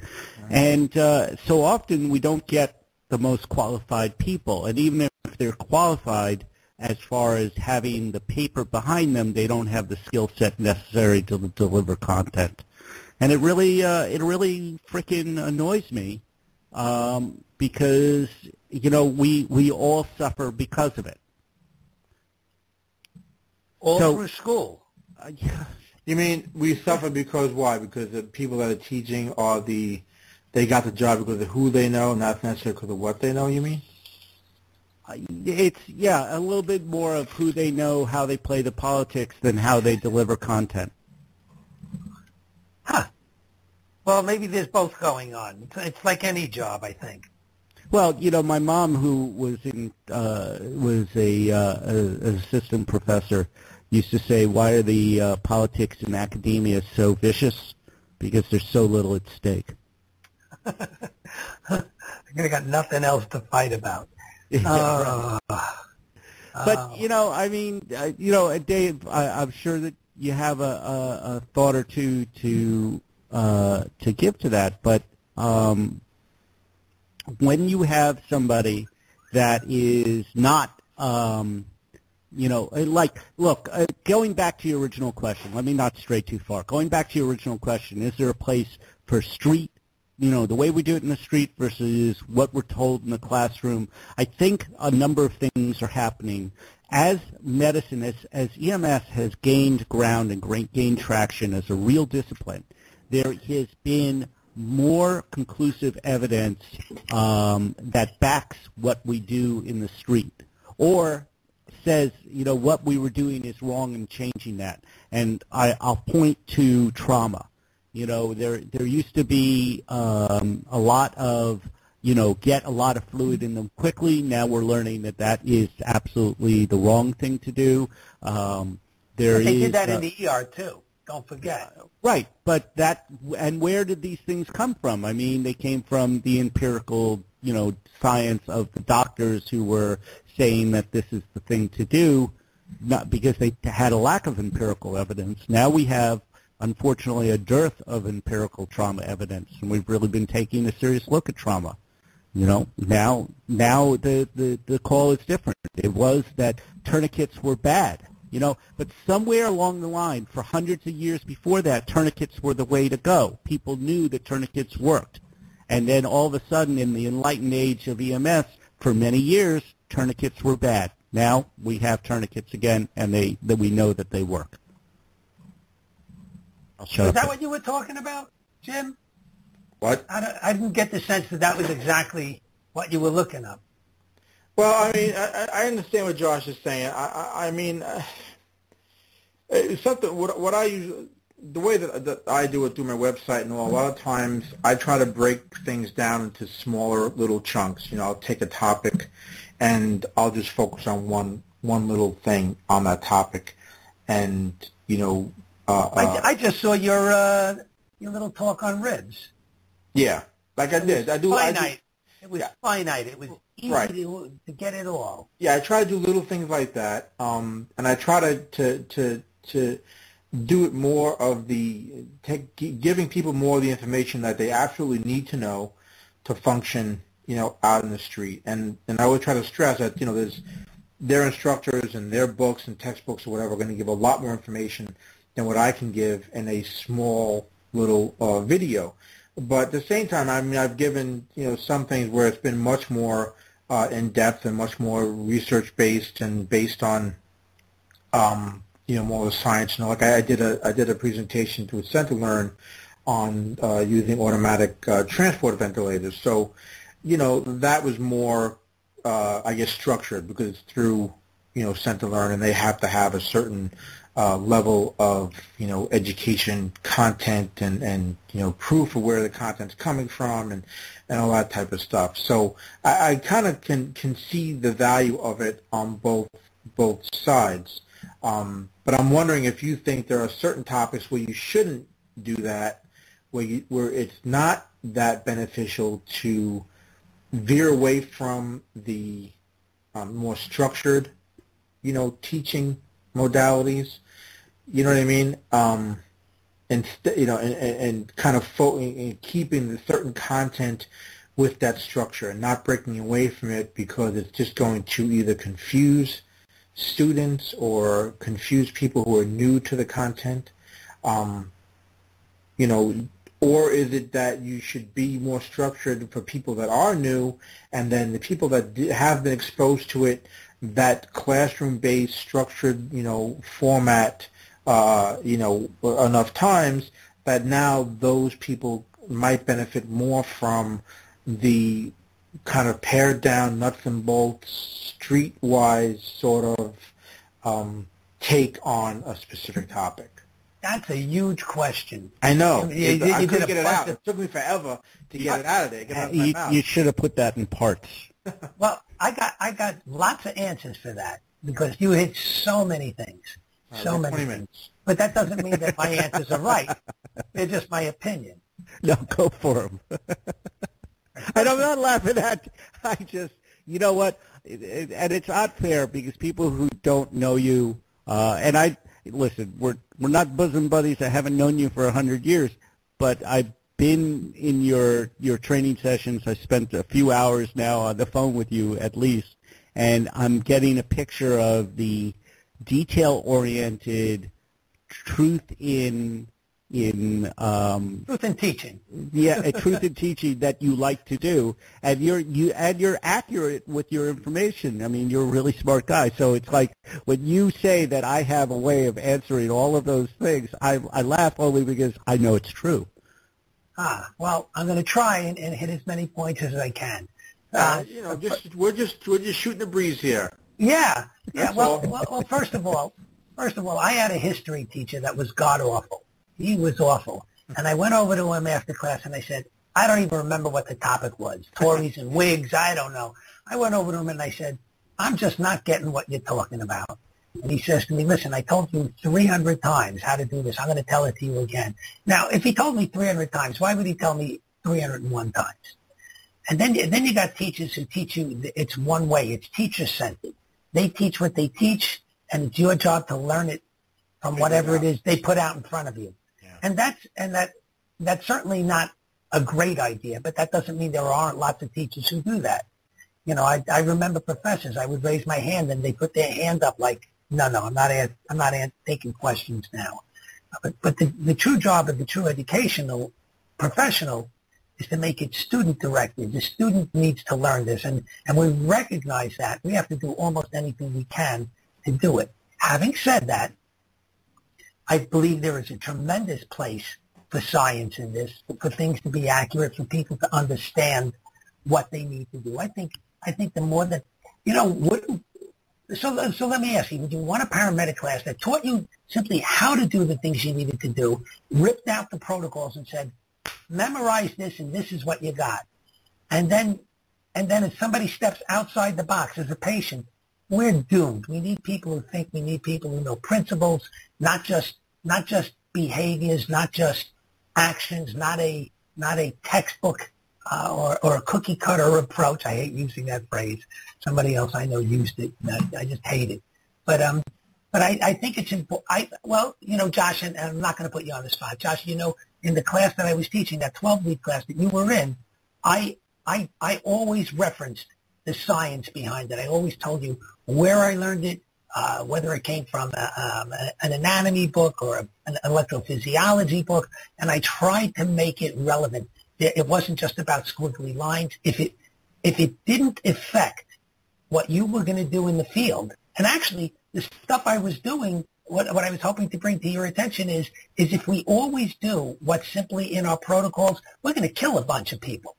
and uh, so often we don't get the most qualified people. And even if they're qualified, as far as having the paper behind them, they don't have the skill set necessary to deliver content. And it really, uh, it really freaking annoys me um, because you know we we all suffer because of it. All so, through school. Uh, yeah. You mean we suffer because why? Because the people that are teaching are the they got the job because of who they know, not necessarily because of what they know. You mean? Uh, it's yeah, a little bit more of who they know, how they play the politics, than how they deliver content. Huh. Well, maybe there's both going on. It's, it's like any job, I think. Well, you know, my mom, who was in uh, was a, uh, a, an assistant professor, used to say, "Why are the uh, politics in academia so vicious? Because there's so little at stake." they got nothing else to fight about. Uh, but you know, I mean, uh, you know, Dave, I, I'm sure that you have a, a, a thought or two to uh, to give to that. But um, when you have somebody that is not, um, you know, like, look, uh, going back to your original question, let me not stray too far. Going back to your original question, is there a place for street you know, the way we do it in the street versus what we're told in the classroom. I think a number of things are happening. As medicine, as, as EMS has gained ground and gained traction as a real discipline, there has been more conclusive evidence um, that backs what we do in the street or says, you know, what we were doing is wrong and changing that. And I, I'll point to trauma. You know, there there used to be um, a lot of you know get a lot of fluid in them quickly. Now we're learning that that is absolutely the wrong thing to do. Um, there they is, did that uh, in the ER too. Don't forget. Right, but that and where did these things come from? I mean, they came from the empirical, you know, science of the doctors who were saying that this is the thing to do, not because they had a lack of empirical evidence. Now we have unfortunately a dearth of empirical trauma evidence, and we've really been taking a serious look at trauma. You know, now now the, the, the call is different. It was that tourniquets were bad, you know, but somewhere along the line, for hundreds of years before that, tourniquets were the way to go. People knew that tourniquets worked. And then all of a sudden, in the enlightened age of EMS, for many years, tourniquets were bad. Now we have tourniquets again, and they that we know that they work. Is that what you were talking about, Jim? What? I, I didn't get the sense that that was exactly what you were looking up. Well, I mean, I, I understand what Josh is saying. I, I, I mean, uh, it's something. What, what I use, the way that, that I do it through my website and all. A lot of times, I try to break things down into smaller little chunks. You know, I'll take a topic, and I'll just focus on one one little thing on that topic, and you know, uh, I, uh, I, just saw your uh, your little talk on ribs. Yeah, like I did. I do. Finite. I do, it was yeah. finite. It was easy right. to, to, get it all. Yeah, I try to do little things like that, um, and I try to to to, to do it more of the take, giving people more of the information that they absolutely need to know to function, you know, out in the street. And and I would try to stress that you know there's their instructors and their books and textbooks or whatever are going to give a lot more information than what I can give in a small little uh, video. But at the same time, I mean, I've given you know some things where it's been much more uh, in depth and much more research based and based on um, you know more science. You know, like I, I did a I did a presentation to CentreLearn on uh, using automatic uh, transport ventilators. So you know that was more uh, I guess structured because it's through you know CentreLearn and they have to have a certain uh, level of you know education content and and you know proof of where the content's coming from and and all that type of stuff. So I, I kind of can can see the value of it on both both sides. Um, but I'm wondering if you think there are certain topics where you shouldn't do that, where you, where it's not that beneficial to veer away from the um, more structured, you know, teaching modalities you know what I mean? Um, and you know, and, and kind of fo- and keeping the certain content with that structure and not breaking away from it because it's just going to either confuse students or confuse people who are new to the content? Um, you know, or is it that you should be more structured for people that are new, and then the people that have been exposed to it, that classroom-based structured, you know, format, uh, you know, enough times that now those people might benefit more from the kind of pared down nuts and bolts, streetwise sort of um, take on a specific topic. That's a huge question. I know. You, you, I couldn't get it out. bunch It took me forever to get it out of there. Out of my you, mouth. you should have put that in parts. well, I got I got lots of answers for that because you hit so many things, so right, many 20 minutes. But that doesn't mean that my answers are right. They're just my opinion. No, go for them. and I'm not laughing at. I just, you know what? And it's not fair because people who don't know you, uh, and I listen. We're we're not bosom buddies. I haven't known you for a hundred years, but I've been in your your training sessions. I spent a few hours now on the phone with you at least, and I'm getting a picture of the detail oriented truth in in um, Truth in teaching. yeah, a truth in teaching that you like to do, and you're you and you're accurate with your information. I mean, you're a really smart guy. So it's like when you say that I have a way of answering all of those things, I I laugh only because I know it's true. Ah, well, I'm going to try and, and hit as many points as I can. Uh, Uh, you know, just we're just we're just shooting the breeze here. Yeah, yeah. Well, well, well, first of all, first of all, I had a history teacher that was god awful. He was awful, and I went over to him after class and I said, I don't even remember what the topic was. Tories and Whigs, I don't know. I went over to him and I said, I'm just not getting what you're talking about. And he says to me, listen, I told you 300 times how to do this. I'm going to tell it to you again. Now, if he told me 300 times, why would he tell me 301 times? And then, then you got teachers who teach you it's one way. It's teacher-centered. They teach what they teach, and it's your job to learn it from Figure whatever it it is they put out in front of you. Yeah. And that's and that that's certainly not a great idea, but that doesn't mean there aren't lots of teachers who do that. You know, I, I remember professors. I would raise my hand, and they put their hand up like, "No, no, I'm not. Ask, I'm not ask, taking questions now." But but the, the true job of the true educational professional is to make it student directed. The student needs to learn this, and and we recognize that we have to do almost anything we can to do it. Having said that, I believe there is a tremendous place for science in this, for things to be accurate, for people to understand what they need to do. I think I think the more that you know, what, so so let me ask you: Would you want a paramedic class that taught you simply how to do the things you needed to do, ripped out the protocols, and said, memorize this, and this is what you got, and then and then if somebody steps outside the box as a patient, we're doomed. We need people who think. We need people who know principles, not just not just behaviors, not just actions, not a not a textbook uh, or or a cookie cutter approach. I hate using that phrase. Somebody else I know used it. And I, I just hate it. But um, but I, I think it's important. I well, you know, Josh, and, and I'm not going to put you on the spot, Josh. You know, in the class that I was teaching, that 12 week class that you were in, I I I always referenced the science behind it. I always told you where I learned it, uh, whether it came from a, um, a, an anatomy book or a, an electrophysiology book, and I tried to make it relevant. It wasn't just about squiggly lines. If it if it didn't affect what you were going to do in the field, and actually the stuff I was doing, what, what I was hoping to bring to your attention is is if we always do what's simply in our protocols, we're going to kill a bunch of people.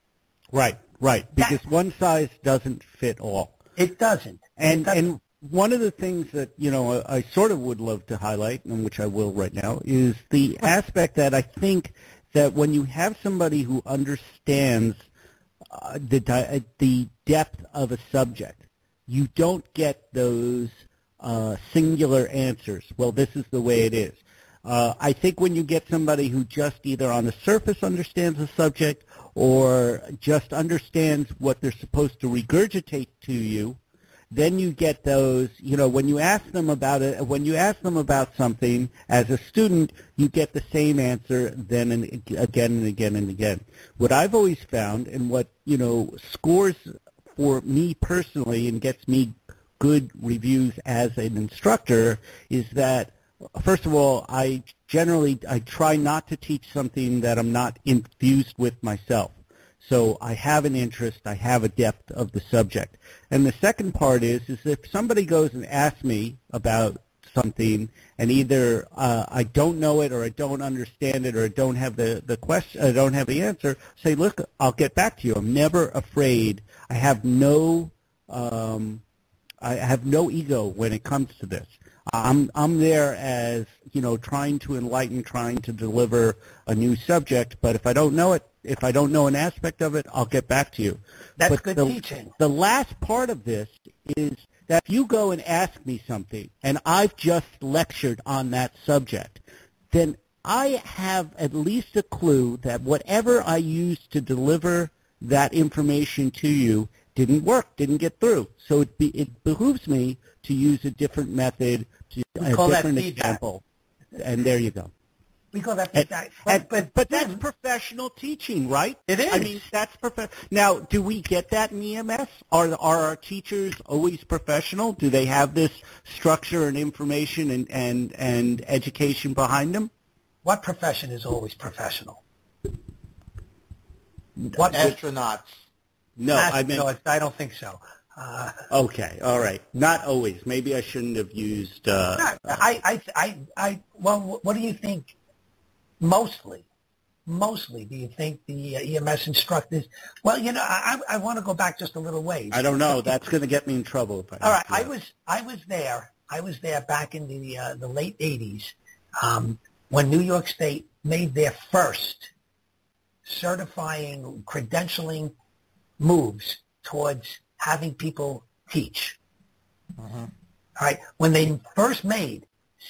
Right, right. Because one size doesn't fit all. It doesn't. And It doesn't. and one of the things that you know I, I sort of would love to highlight, and which I will right now, is the aspect that I think that when you have somebody who understands uh, the di- the depth of a subject, you don't get those uh, singular answers. Well, this is the way it is. Uh, I think when you get somebody who just either on the surface understands the subject or just understands what they're supposed to regurgitate to you, then you get those, you know, when you ask them about it, when you ask them about something as a student, you get the same answer then and again and again and again. What I've always found and what, you know, scores for me personally and gets me good reviews as an instructor is that first of all, I generally I try not to teach something that I'm not infused with myself. So I have an interest, I have a depth of the subject. And the second part is is if somebody goes and asks me about something and either uh, I don't know it or I don't understand it or I don't have the, the question I don't have the answer, say, look, I'll get back to you. I'm never afraid. I have no um, I have no ego when it comes to this. I'm I'm there as you know trying to enlighten, trying to deliver a new subject. But if I don't know it, if I don't know an aspect of it, I'll get back to you. That's but good the, teaching. The last part of this is that if you go and ask me something, and I've just lectured on that subject, then I have at least a clue that whatever I used to deliver that information to you didn't work, didn't get through. So it, be, it behooves me to use a different method, to, a call that different example. And there you go. We call that feedback. But, but, but, that's professional teaching, right? It I mean, that's prof- Now, do we get that in EMS? Are are our teachers always professional? Do they have this structure and information and and and education behind them? what profession is always professional? What Astronauts. No, I mean, no, I don't think so. Uh, okay, all right, not always. Maybe I shouldn't have used. Uh, I, I, I, I, well, what do you think? Mostly, mostly, do you think the uh, EMS instructors? Well, you know, I, I want to go back just a little ways. I don't know. That's going to get me in trouble if All right, I was, I was there. I was there back in the uh, the late '80s um, when New York State made their first certifying, credentialing moves towards having people teach. All right. When they first made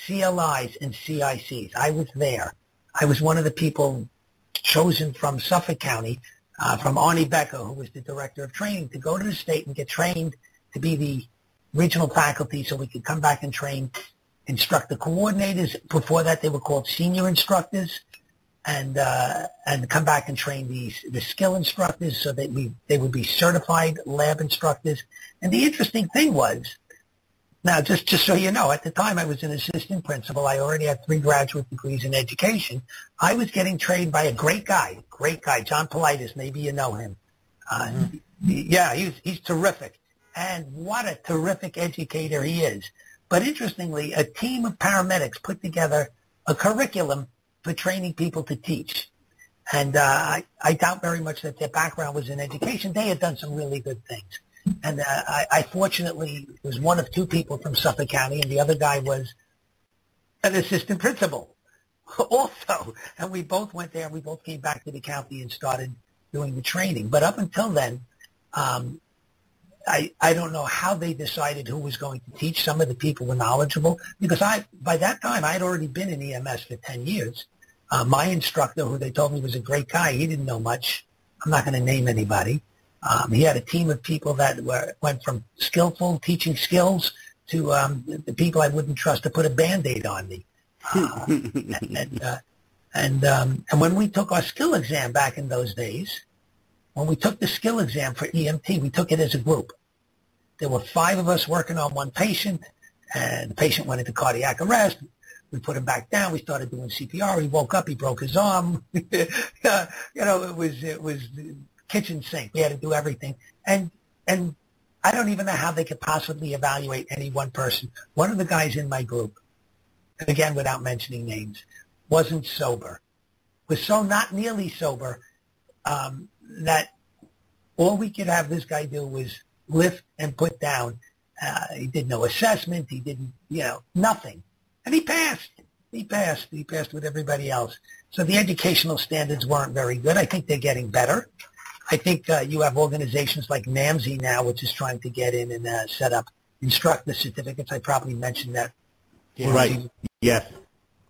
CLIs and CICs, I was there. I was one of the people chosen from Suffolk County, uh, from Arnie Becker, who was the director of training, to go to the state and get trained to be the regional faculty so we could come back and train instructor coordinators. Before that, they were called senior instructors and uh, and come back and train these the skill instructors so that we they would be certified lab instructors. And the interesting thing was, now just just so you know, at the time I was an assistant principal. I already had three graduate degrees in education. I was getting trained by a great guy, great guy, John Politis. Maybe you know him. Uh, Yeah, he's he's terrific, and what a terrific educator he is. But interestingly, a team of paramedics put together a curriculum for training people to teach. And uh, I, I doubt very much that their background was in education. They had done some really good things. And uh, I, I fortunately was one of two people from Suffolk County, and the other guy was an assistant principal also. And we both went there, and we both came back to the county and started doing the training. But up until then, um, I, I don't know how they decided who was going to teach. Some of the people were knowledgeable because I, by that time, I had already been in EMS for 10 years. Uh, my instructor, who they told me was a great guy, he didn't know much. I'm not going to name anybody. Um, he had a team of people that were, went from skillful teaching skills to um, the people I wouldn't trust to put a Band-Aid on me. Uh, and and, uh, and, um, and when we took our skill exam back in those days, when we took the skill exam for EMT, we took it as a group. There were five of us working on one patient, and the patient went into cardiac arrest. We put him back down. We started doing CPR. He woke up. He broke his arm. You know, it was it was kitchen sink. We had to do everything, and and I don't even know how they could possibly evaluate any one person. One of the guys in my group, again without mentioning names, wasn't sober. Was so not nearly sober um, that all we could have this guy do was lift and put down. Uh, he did no assessment. He didn't, you know, nothing. And he passed. He passed. He passed with everybody else. So the educational standards weren't very good. I think they're getting better. I think uh, you have organizations like NAEMSE now, which is trying to get in and uh, set up instructor certificates. I probably mentioned that. Right. Yes.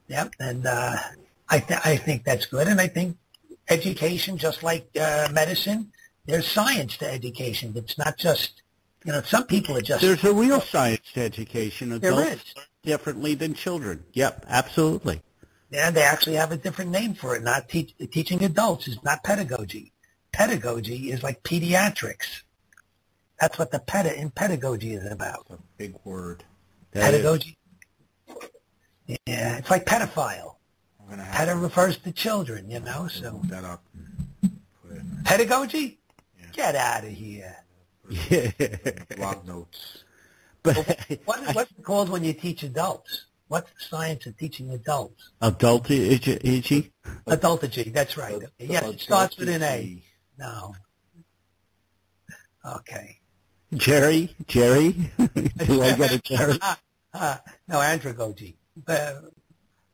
Yep. And uh, I, th- I think that's good. And I think education, just like uh, medicine, there's science to education. It's not just, you know, some people are just. There's a real science to education. There Adults is. learn differently than children. Yep, absolutely. And they actually have a different name for it. Not teach, teaching adults is not pedagogy. Pedagogy is like pediatrics. That's what the peda in pedagogy is about. That's a big word. That is- pedagogy. Yeah, it's like pedophile. I'm gonna have Peda refers to children, you know. So that up. and Put it in pedagogy. Yeah. Get out of here. Yeah. blog notes. But What what's it called when you teach adults? What's the science of teaching adults? adult he? Adultology. That's right. Yes, it starts with an A. No. Okay. Jerry? Jerry? Do I get a Jerry? Uh, no, andragogy. But,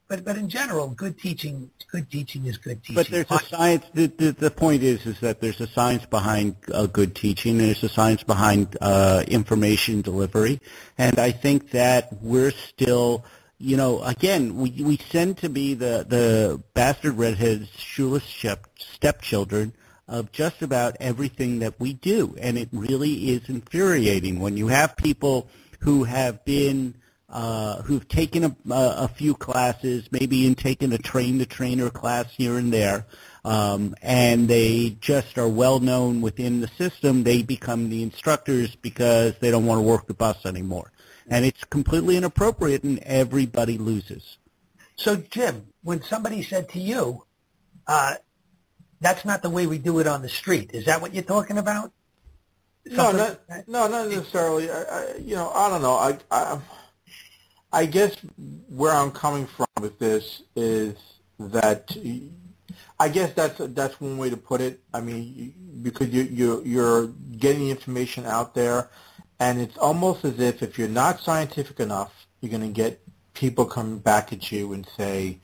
but but in general, good teaching good teaching is good teaching. But there's a science. The, the, the point is, is that there's a science behind uh, good teaching. There's a science behind uh, information delivery, and I think that we're still, you know, again, we we tend to be the the bastard redheads, shoeless step, stepchildren of just about everything that we do, and it really is infuriating when you have people who have been uh, who've taken a, a, a few classes, maybe even taken a train-the-trainer class here and there, um, and they just are well known within the system. They become the instructors because they don't want to work the bus anymore, and it's completely inappropriate, and everybody loses. So, Jim, when somebody said to you, uh, "That's not the way we do it on the street," is that what you're talking about? No, Something- not, no, not necessarily. I, I, you know, I don't know. I, I, I guess where I'm coming from with this is that I guess that's that's one way to put it. I mean, because you you you're getting information out there, and it's almost as if if you're not scientific enough, you're going to get people coming back at you and say,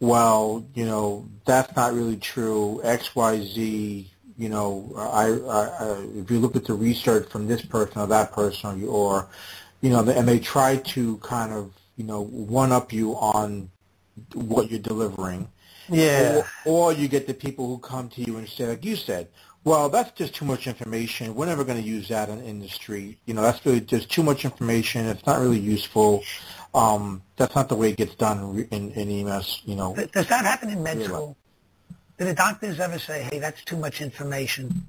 well, you know, that's not really true. X, Y, Z. You know, I, I, I if you look at the research from this person or that person, or, or you know, and they try to kind of you know one up you on what you're delivering. Yeah. Or, or you get the people who come to you and say, like you said, well, that's just too much information. We're never going to use that in, industry. You know, that's really just too much information. It's not really useful. Um, that's not the way it gets done in, in EMS. You know, Does that happen in med school? Do the doctors ever say, "Hey, that's too much information"?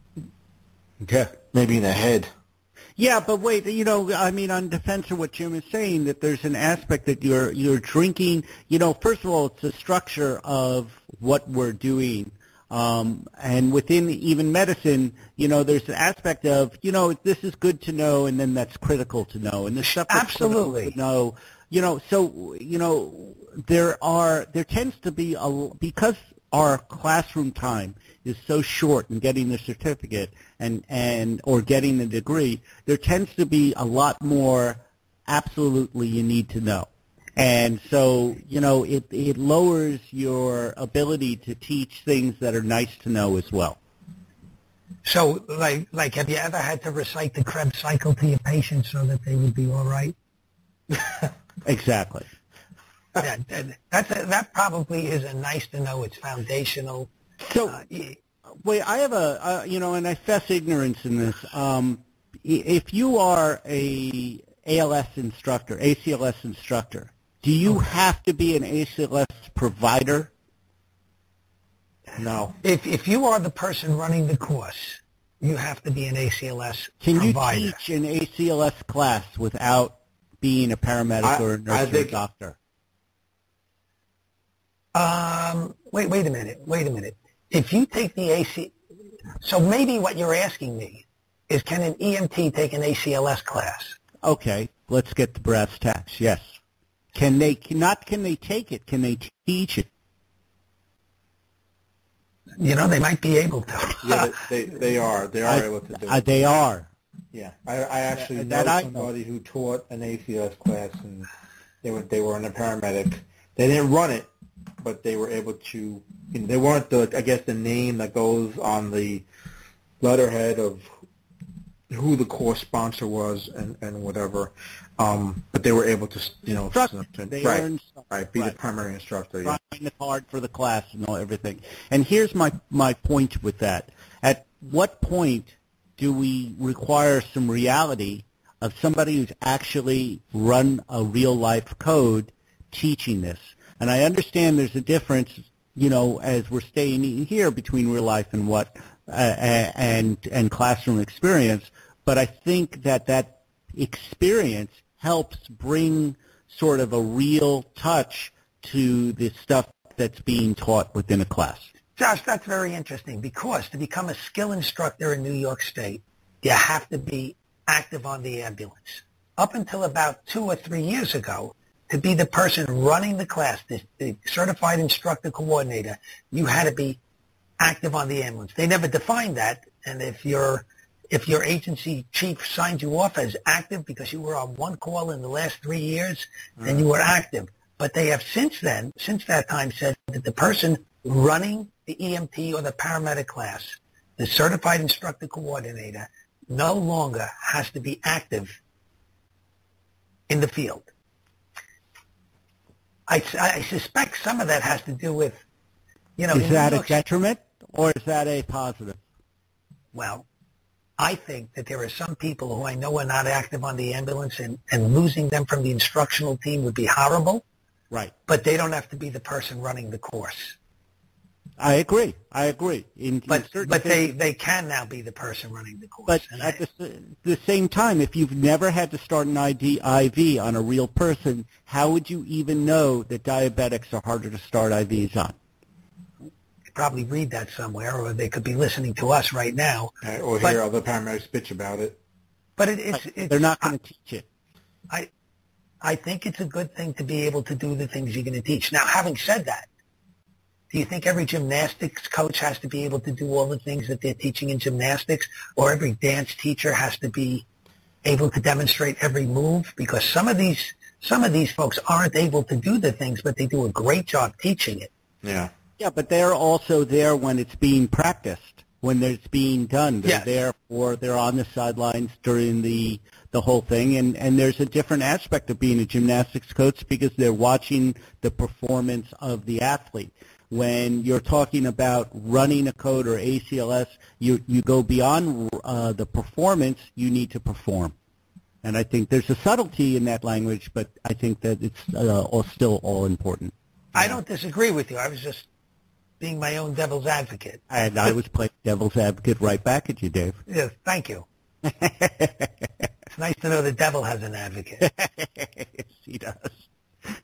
Yeah. maybe in the head. Yeah, but wait, you know, I mean, on defense of what Jim is saying, that there's an aspect that you're you're drinking. You know, first of all, it's the structure of what we're doing, um, and within even medicine, you know, there's an aspect of you know this is good to know, and then that's critical to know, and this stuff that's critical Absolutely. to know. You know, so you know, there are there tends to be a because our classroom time is so short in getting the certificate and and or getting the degree, there tends to be a lot more absolutely you need to know. And so, you know, it it lowers your ability to teach things that are nice to know as well. So, like, like, have you ever had to recite the Krebs cycle to your patients so that they would be all right? Exactly. yeah, that, that's a, that probably is a nice to know. It's foundational. So Wait, I have a, uh, you know, and I fess ignorance in this. Um, if you are a ALS instructor, ACLS instructor, do you have to be an ACLS provider? No. if if you are the person running the course, you have to be an ACLS Can you provider. teach an ACLS class without being a paramedic I- or a I nurse or a think- doctor? Um, wait, wait a minute, wait a minute. If you take the AC, so maybe what you're asking me is, can an EMT take an ACLS class? Okay, let's get to brass tacks. Yes. Can they, not can they take it, can they teach it? You know, they might be able to. Yeah, they, they they are. They are I- able to do uh, it. they are. Yeah, I, I actually That- that know I somebody who taught an ACLS class, and they were they were in a paramedic. They didn't run it, but they were able to. They weren't the I guess the name that goes on the letterhead of who the course sponsor was and and whatever. Um, but they were able to you know. They right earned right be right. the primary instructor. Yeah. trying hard for the class and all everything. And here's my my point with that: at what point do we require some reality of somebody who's actually run a real life code teaching this? And I understand there's a difference, you know, as we're staying here between real life and what uh, and and classroom experience. but I think that that experience helps bring sort of a real touch to the stuff that's being taught within a class. Josh, that's very interesting because to become a skill instructor in New York State, you have to be active on the ambulance. Up until about two or three years ago, to be the person running the class, the, the certified instructor coordinator, you had to be active on the ambulance. They never defined that, and if your if your agency chief signed you off as active because you were on one call in the last three years, then you were active. But they have since then, since that time, said that the person running the EMT or the paramedic class, the certified instructor coordinator, no longer has to be active in the field. I, I suspect some of that has to do with, you know, Is that a detriment or is that a positive? Well, I think that there are some people who I know are not active on the ambulance, and, and losing them from the instructional team would be horrible. Right. But they don't have to be the person running the course. I agree. I agree. In, in But certain but they, they can now be the person running the course. But And at I- the, the same time, if you've never had to start an ID, IV on a real person, how would you even know that diabetics are harder to start IVs on? probably read that somewhere, or they could be listening to us right now. Uh, Or But- hear other paramedics bitch about it. But it, it's, it's They're not going to teach it. I, I think it's a good thing to be able to do the things you're going to teach. Now, having said that, do you think every gymnastics coach has to be able to do all the things that they're teaching in gymnastics, or every dance teacher has to be able to demonstrate every move? Because some of these some of these folks aren't able to do the things, but they do a great job teaching it. Yeah. Yeah, but they're also there when it's being practiced, when it's being done. They're Yes. there for they're on the sidelines during the the whole thing, and and there's a different aspect of being a gymnastics coach because they're watching the performance of the athlete. When you're talking about running a code or ACLS, you you go beyond uh, the performance. You need to perform. And I think there's a subtlety in that language, but I think that it's uh, all, still all important. I don't disagree with you. I was just being my own devil's advocate. And I was playing devil's advocate right back at you, Dave. Yes, thank you. it's nice to know the devil has an advocate. yes, he does.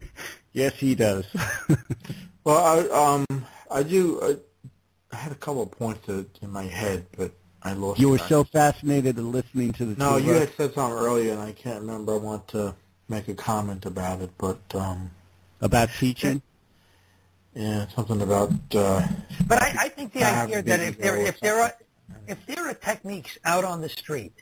Yes, he does. Well, I um I do. I, I had a couple of points to, in my head, but I lost. you were track. so fascinated in listening to the No, you of had said something earlier, and I can't remember. I want to make a comment about it, but um, about teaching. yeah, something about uh, But I, I think the I have idea that if there if there are if there are techniques out on the street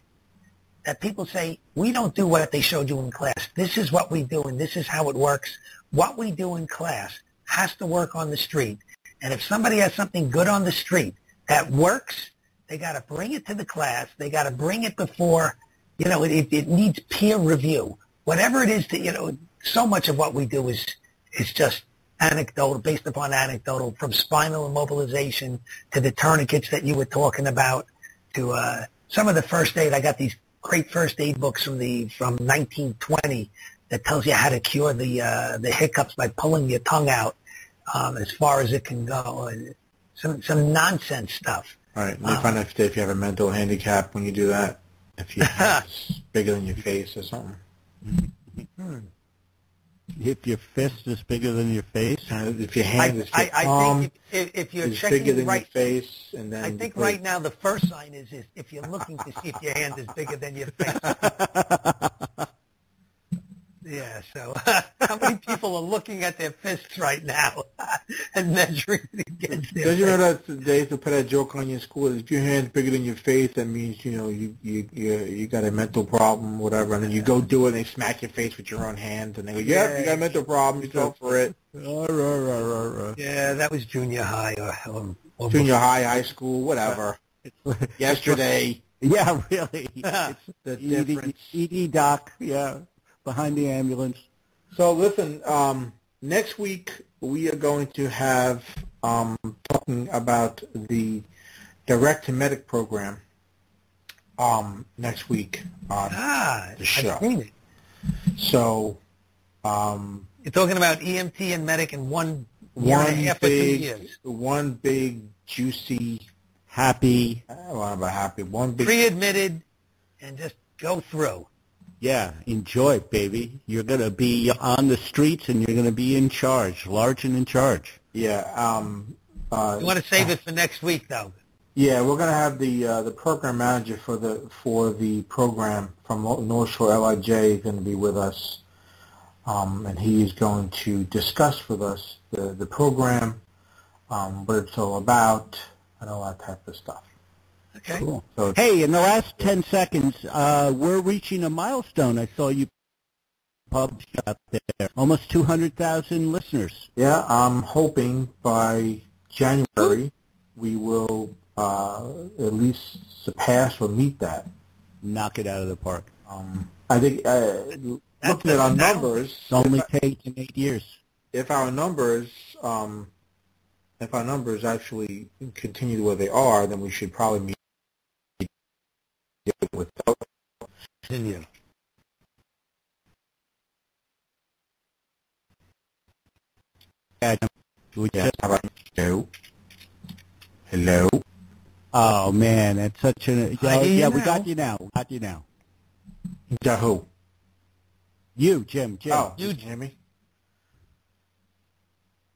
that people say we don't do what they showed you in class. This is what we do, and this is how it works. What we do in class has to work on the street. And if somebody has something good on the street that works, they got to bring it to the class. They got to bring it before, you know, it, it needs peer review. Whatever it is that, you know, so much of what we do is, is just anecdotal, based upon anecdotal, from spinal immobilization to the tourniquets that you were talking about to, uh, some of the first aid. I got these great first aid books from the, from 1920 that tells you how to cure the, uh, the hiccups by pulling your tongue out, um, as far as it can go. And some, some nonsense stuff. all right. You find out if, if you have a mental handicap when you do that. If your hand's bigger than your face or something. If your fist is bigger than your face, If your I, hand is I, I palm think if, if, if you're is bigger checking than right, your face, and then I think right now the first sign is, is if you're looking to see if your hand is bigger than your face. yeah, so people are looking at their fists right now and measuring it against their Don't you face? know that they used to put that joke on your school? If your hand's bigger than your face, that means you know you you you, you got a mental problem, whatever. And then you go do it, and they smack your face with your own hand, and they go, "Yep, you got a mental problem. You go for it." Yeah, that was junior high or, or, or Junior high, high school, whatever. Yesterday, yeah, really. It's the ED, difference. ED doc, yeah, behind the ambulance. So listen, um, next week we are going to have um, talking about the direct to medic program. Um, next week on ah, the show. I've seen it. So um, You're talking about EMT and medic in one one and a half big, years. one big juicy. Happy. I don't know about happy. One big. Pre-admitted and just go through. Yeah, enjoy, baby. You're going to be on the streets and you're going to be in charge, large and in charge. Yeah. Um, uh, You want to save it for next week, though. Yeah, we're going to have the uh, the program manager for the for the program from North Shore LIJ going to be with us, um, and he is going to discuss with us the the program, um, what it's all about, and all that type of stuff. Okay. Cool. So Hey, in the last 10 seconds, uh, we're reaching a milestone. I saw you published out there. Almost 200,000 listeners. yeah, I'm hoping by January we will uh, at least surpass or meet that. Knock it out of the park. Um, I think uh, looking at our numbers, It's only taken eight years. if our numbers um, if our numbers actually continue where they are, then we should probably meet with Continue. Yeah, we just- hello? Hello. oh, man, that's such an... Oh, you yeah, we got you now. We got you now. Yahoo. You, Jim, Jim. Oh, You- Jimmy.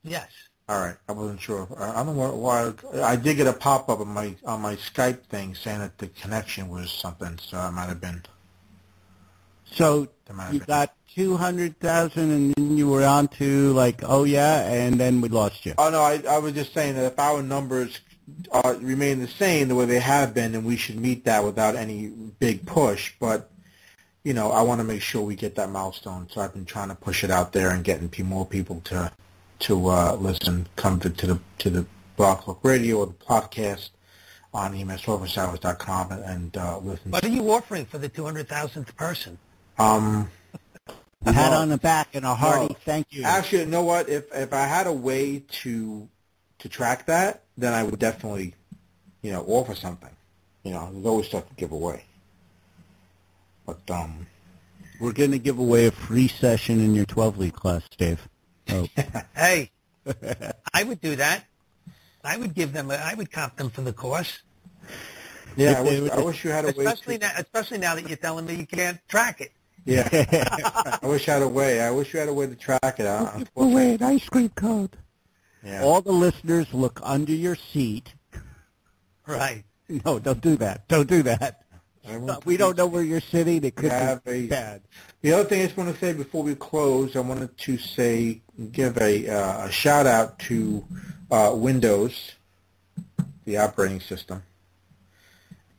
Yes. All right, I wasn't sure. I don't know why. I did get a pop up on my on my Skype thing saying that the connection was something, so I might have been. So That might have you got 200,000 and then you were on to like, oh, yeah, and then we lost you. Oh no, I, I was just saying that if our numbers uh, remain the same the way they have been, then we should meet that without any big push. But you know, I want to make sure we get that milestone. So I've been trying to push it out there and getting more people to to uh, listen, come to, to the to the Blog Talk Radio or the podcast on emsofficehours.com and, and uh, listen. What are you offering for the 200,000th person? um, A pat no. on the back and a hearty No. thank you. Actually, you know what? If if I had a way to to track that, then I would definitely, you know, offer something. You know, there's always stuff to give away. But um, We're going to give away a free session in your 12 lead class, Dave. Oh, Hey, I would do that. I would give them. A, I would comp them for the course, yeah, I wish, I wish you had a way. especially To, now. Especially now that you're telling me you can't track it. yeah, I wish I had a way. I wish you had a way to track it. Uh, give away an ice cream code. yeah. All the listeners look under your seat. Right. No, don't do that. Don't do that. We don't know where you're sitting. It could have be a- bad. The other thing I just want to say before we close, I wanted to say, give a, uh, a shout out to uh, Windows, the operating system,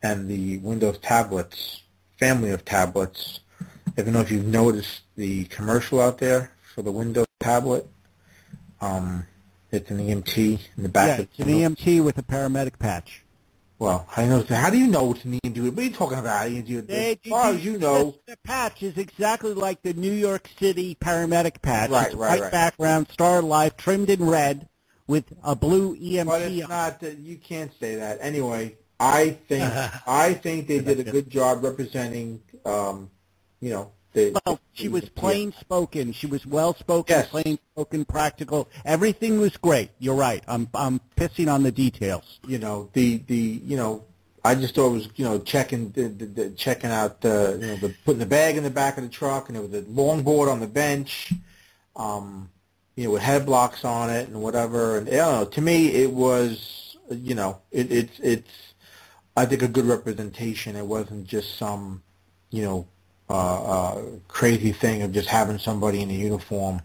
and the Windows tablets, family of tablets. I don't know if you've noticed the commercial out there for the Windows tablet. Um, it's an EMT in the back. Yeah, of it's an EMT with a paramedic patch. Well, you know? How do you know it's an EMT? What are you talking about? You They- As far as you know, the patch is exactly like the New York City paramedic patch. Right, right, white right. background, star life, trimmed in red, with a blue EMT. But it's not that you can't say that. Anyway, I think I think they did a good job representing, um, you know, the. Well, she was plain spoken. She was well spoken, Yes. plain spoken, practical. Everything was great. You're right. I'm I'm pissing on the details. You know the the you know. I just thought it was you know checking the, the, the checking out the you know the putting the bag in the back of the truck and there was a longboard on the bench, um, you know with head blocks on it and whatever and I don't know to me it was you know it, it's it's I think a good representation. It wasn't just some you know uh, uh, crazy thing of just having somebody in a uniform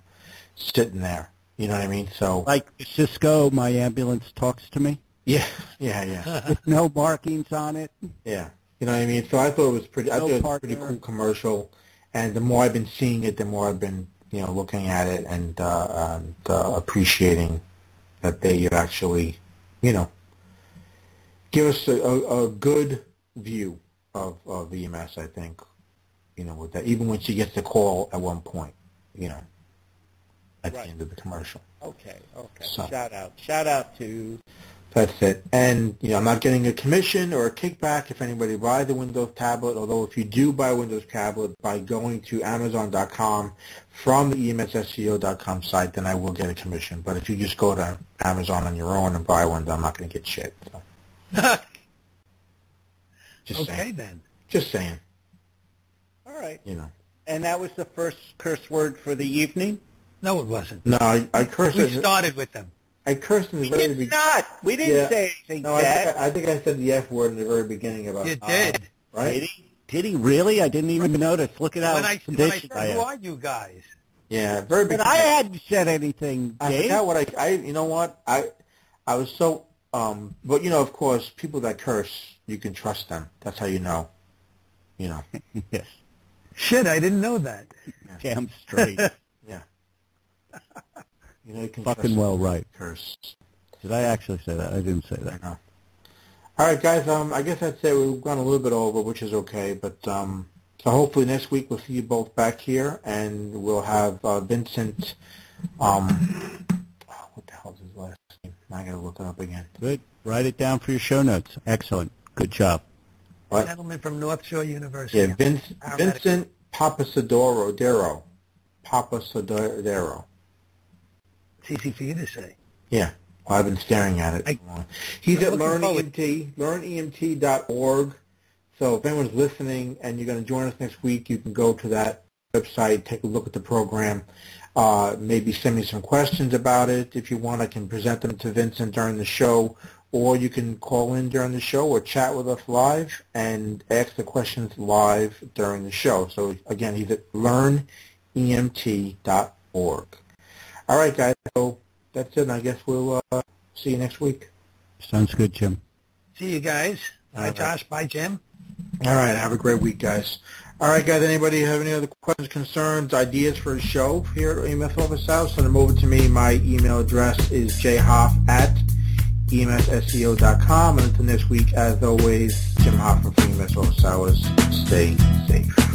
sitting there. You know what I mean? So Like Cisco, my ambulance talks to me yeah, yeah, yeah. with no markings on it. Yeah, you know what I mean. So I thought it was pretty. I No thought it was a pretty cool commercial, and the more I've been seeing it, the more I've been you know looking at it and uh, and uh, appreciating that they actually you know give us a, a, a good view of of EMS. I think you know with that, even when she gets the call at one point, you know, at Right. the end of the commercial. Okay, okay. So- Shout out, shout out to That's it. And, you know, I'm not getting a commission or a kickback if anybody buys a Windows tablet, although if you do buy a Windows tablet by going to Amazon.com from the EMSSEO.com site, then I will get a commission. But if you just go to Amazon on your own and buy one, then I'm not going to get shit. So, just okay saying. then. Just saying. Right. You know. And that was the first curse word for the evening? No, it wasn't. No, I, I cursed. We it- started with them. I cursed in the We very did beginning. not. We didn't Yeah. say anything No, I think I, I think I said the F word in the very beginning about You uh, did. right? Did he? Did he really? I didn't even notice. Look at how when I, when I said, I who are you guys? Yeah, very But. I hadn't said anything, I Dave. forgot what I, I, you know what, I, I was so, um, but you know, of course, people that curse, you can trust them. That's how you know, you know. yes. Shit, I didn't know that. Damn straight. Yeah. You know, you can Fucking well right. curse. Did I actually say that? I didn't say that. know. All right, guys. Um, I guess I'd say We've gone a little bit over, which is okay. But um, so hopefully next week we'll see you both back here, and we'll have uh, Vincent. Um, what the hell is his last name? I gotta look it up again. Good. Write it down for your show notes. Excellent. Good job. What? Gentleman from North Shore University. Yeah, Vince. Vincent Papasadoro Dero. Papasadoro. It's easy for you to say. Yeah. Well, I've been staring at it. I- He's at looking Learn forward- EMT, learnemt.org. So if anyone's listening and you're going to join us next week, you can go to that website, take a look at the program, uh, maybe send me some questions about it. If you want, I can present them to Vincent during the show, or you can call in during the show or chat with us live and ask the questions live during the show. So again, he's at learnemt.org. All right, guys. So that's it. I guess we'll uh, see you next week. Sounds good, Jim. See you guys. Bye, All right. Josh. Bye, Jim. All right. Have a great week, guys. All right, guys. Anybody have any other questions, concerns, ideas for a show here at EMS Office Hours? Send them over to me. My email address is jhoff at emsseo.com. And until next week, as always, Jim Hoffman from EMS Office Hours. Stay safe.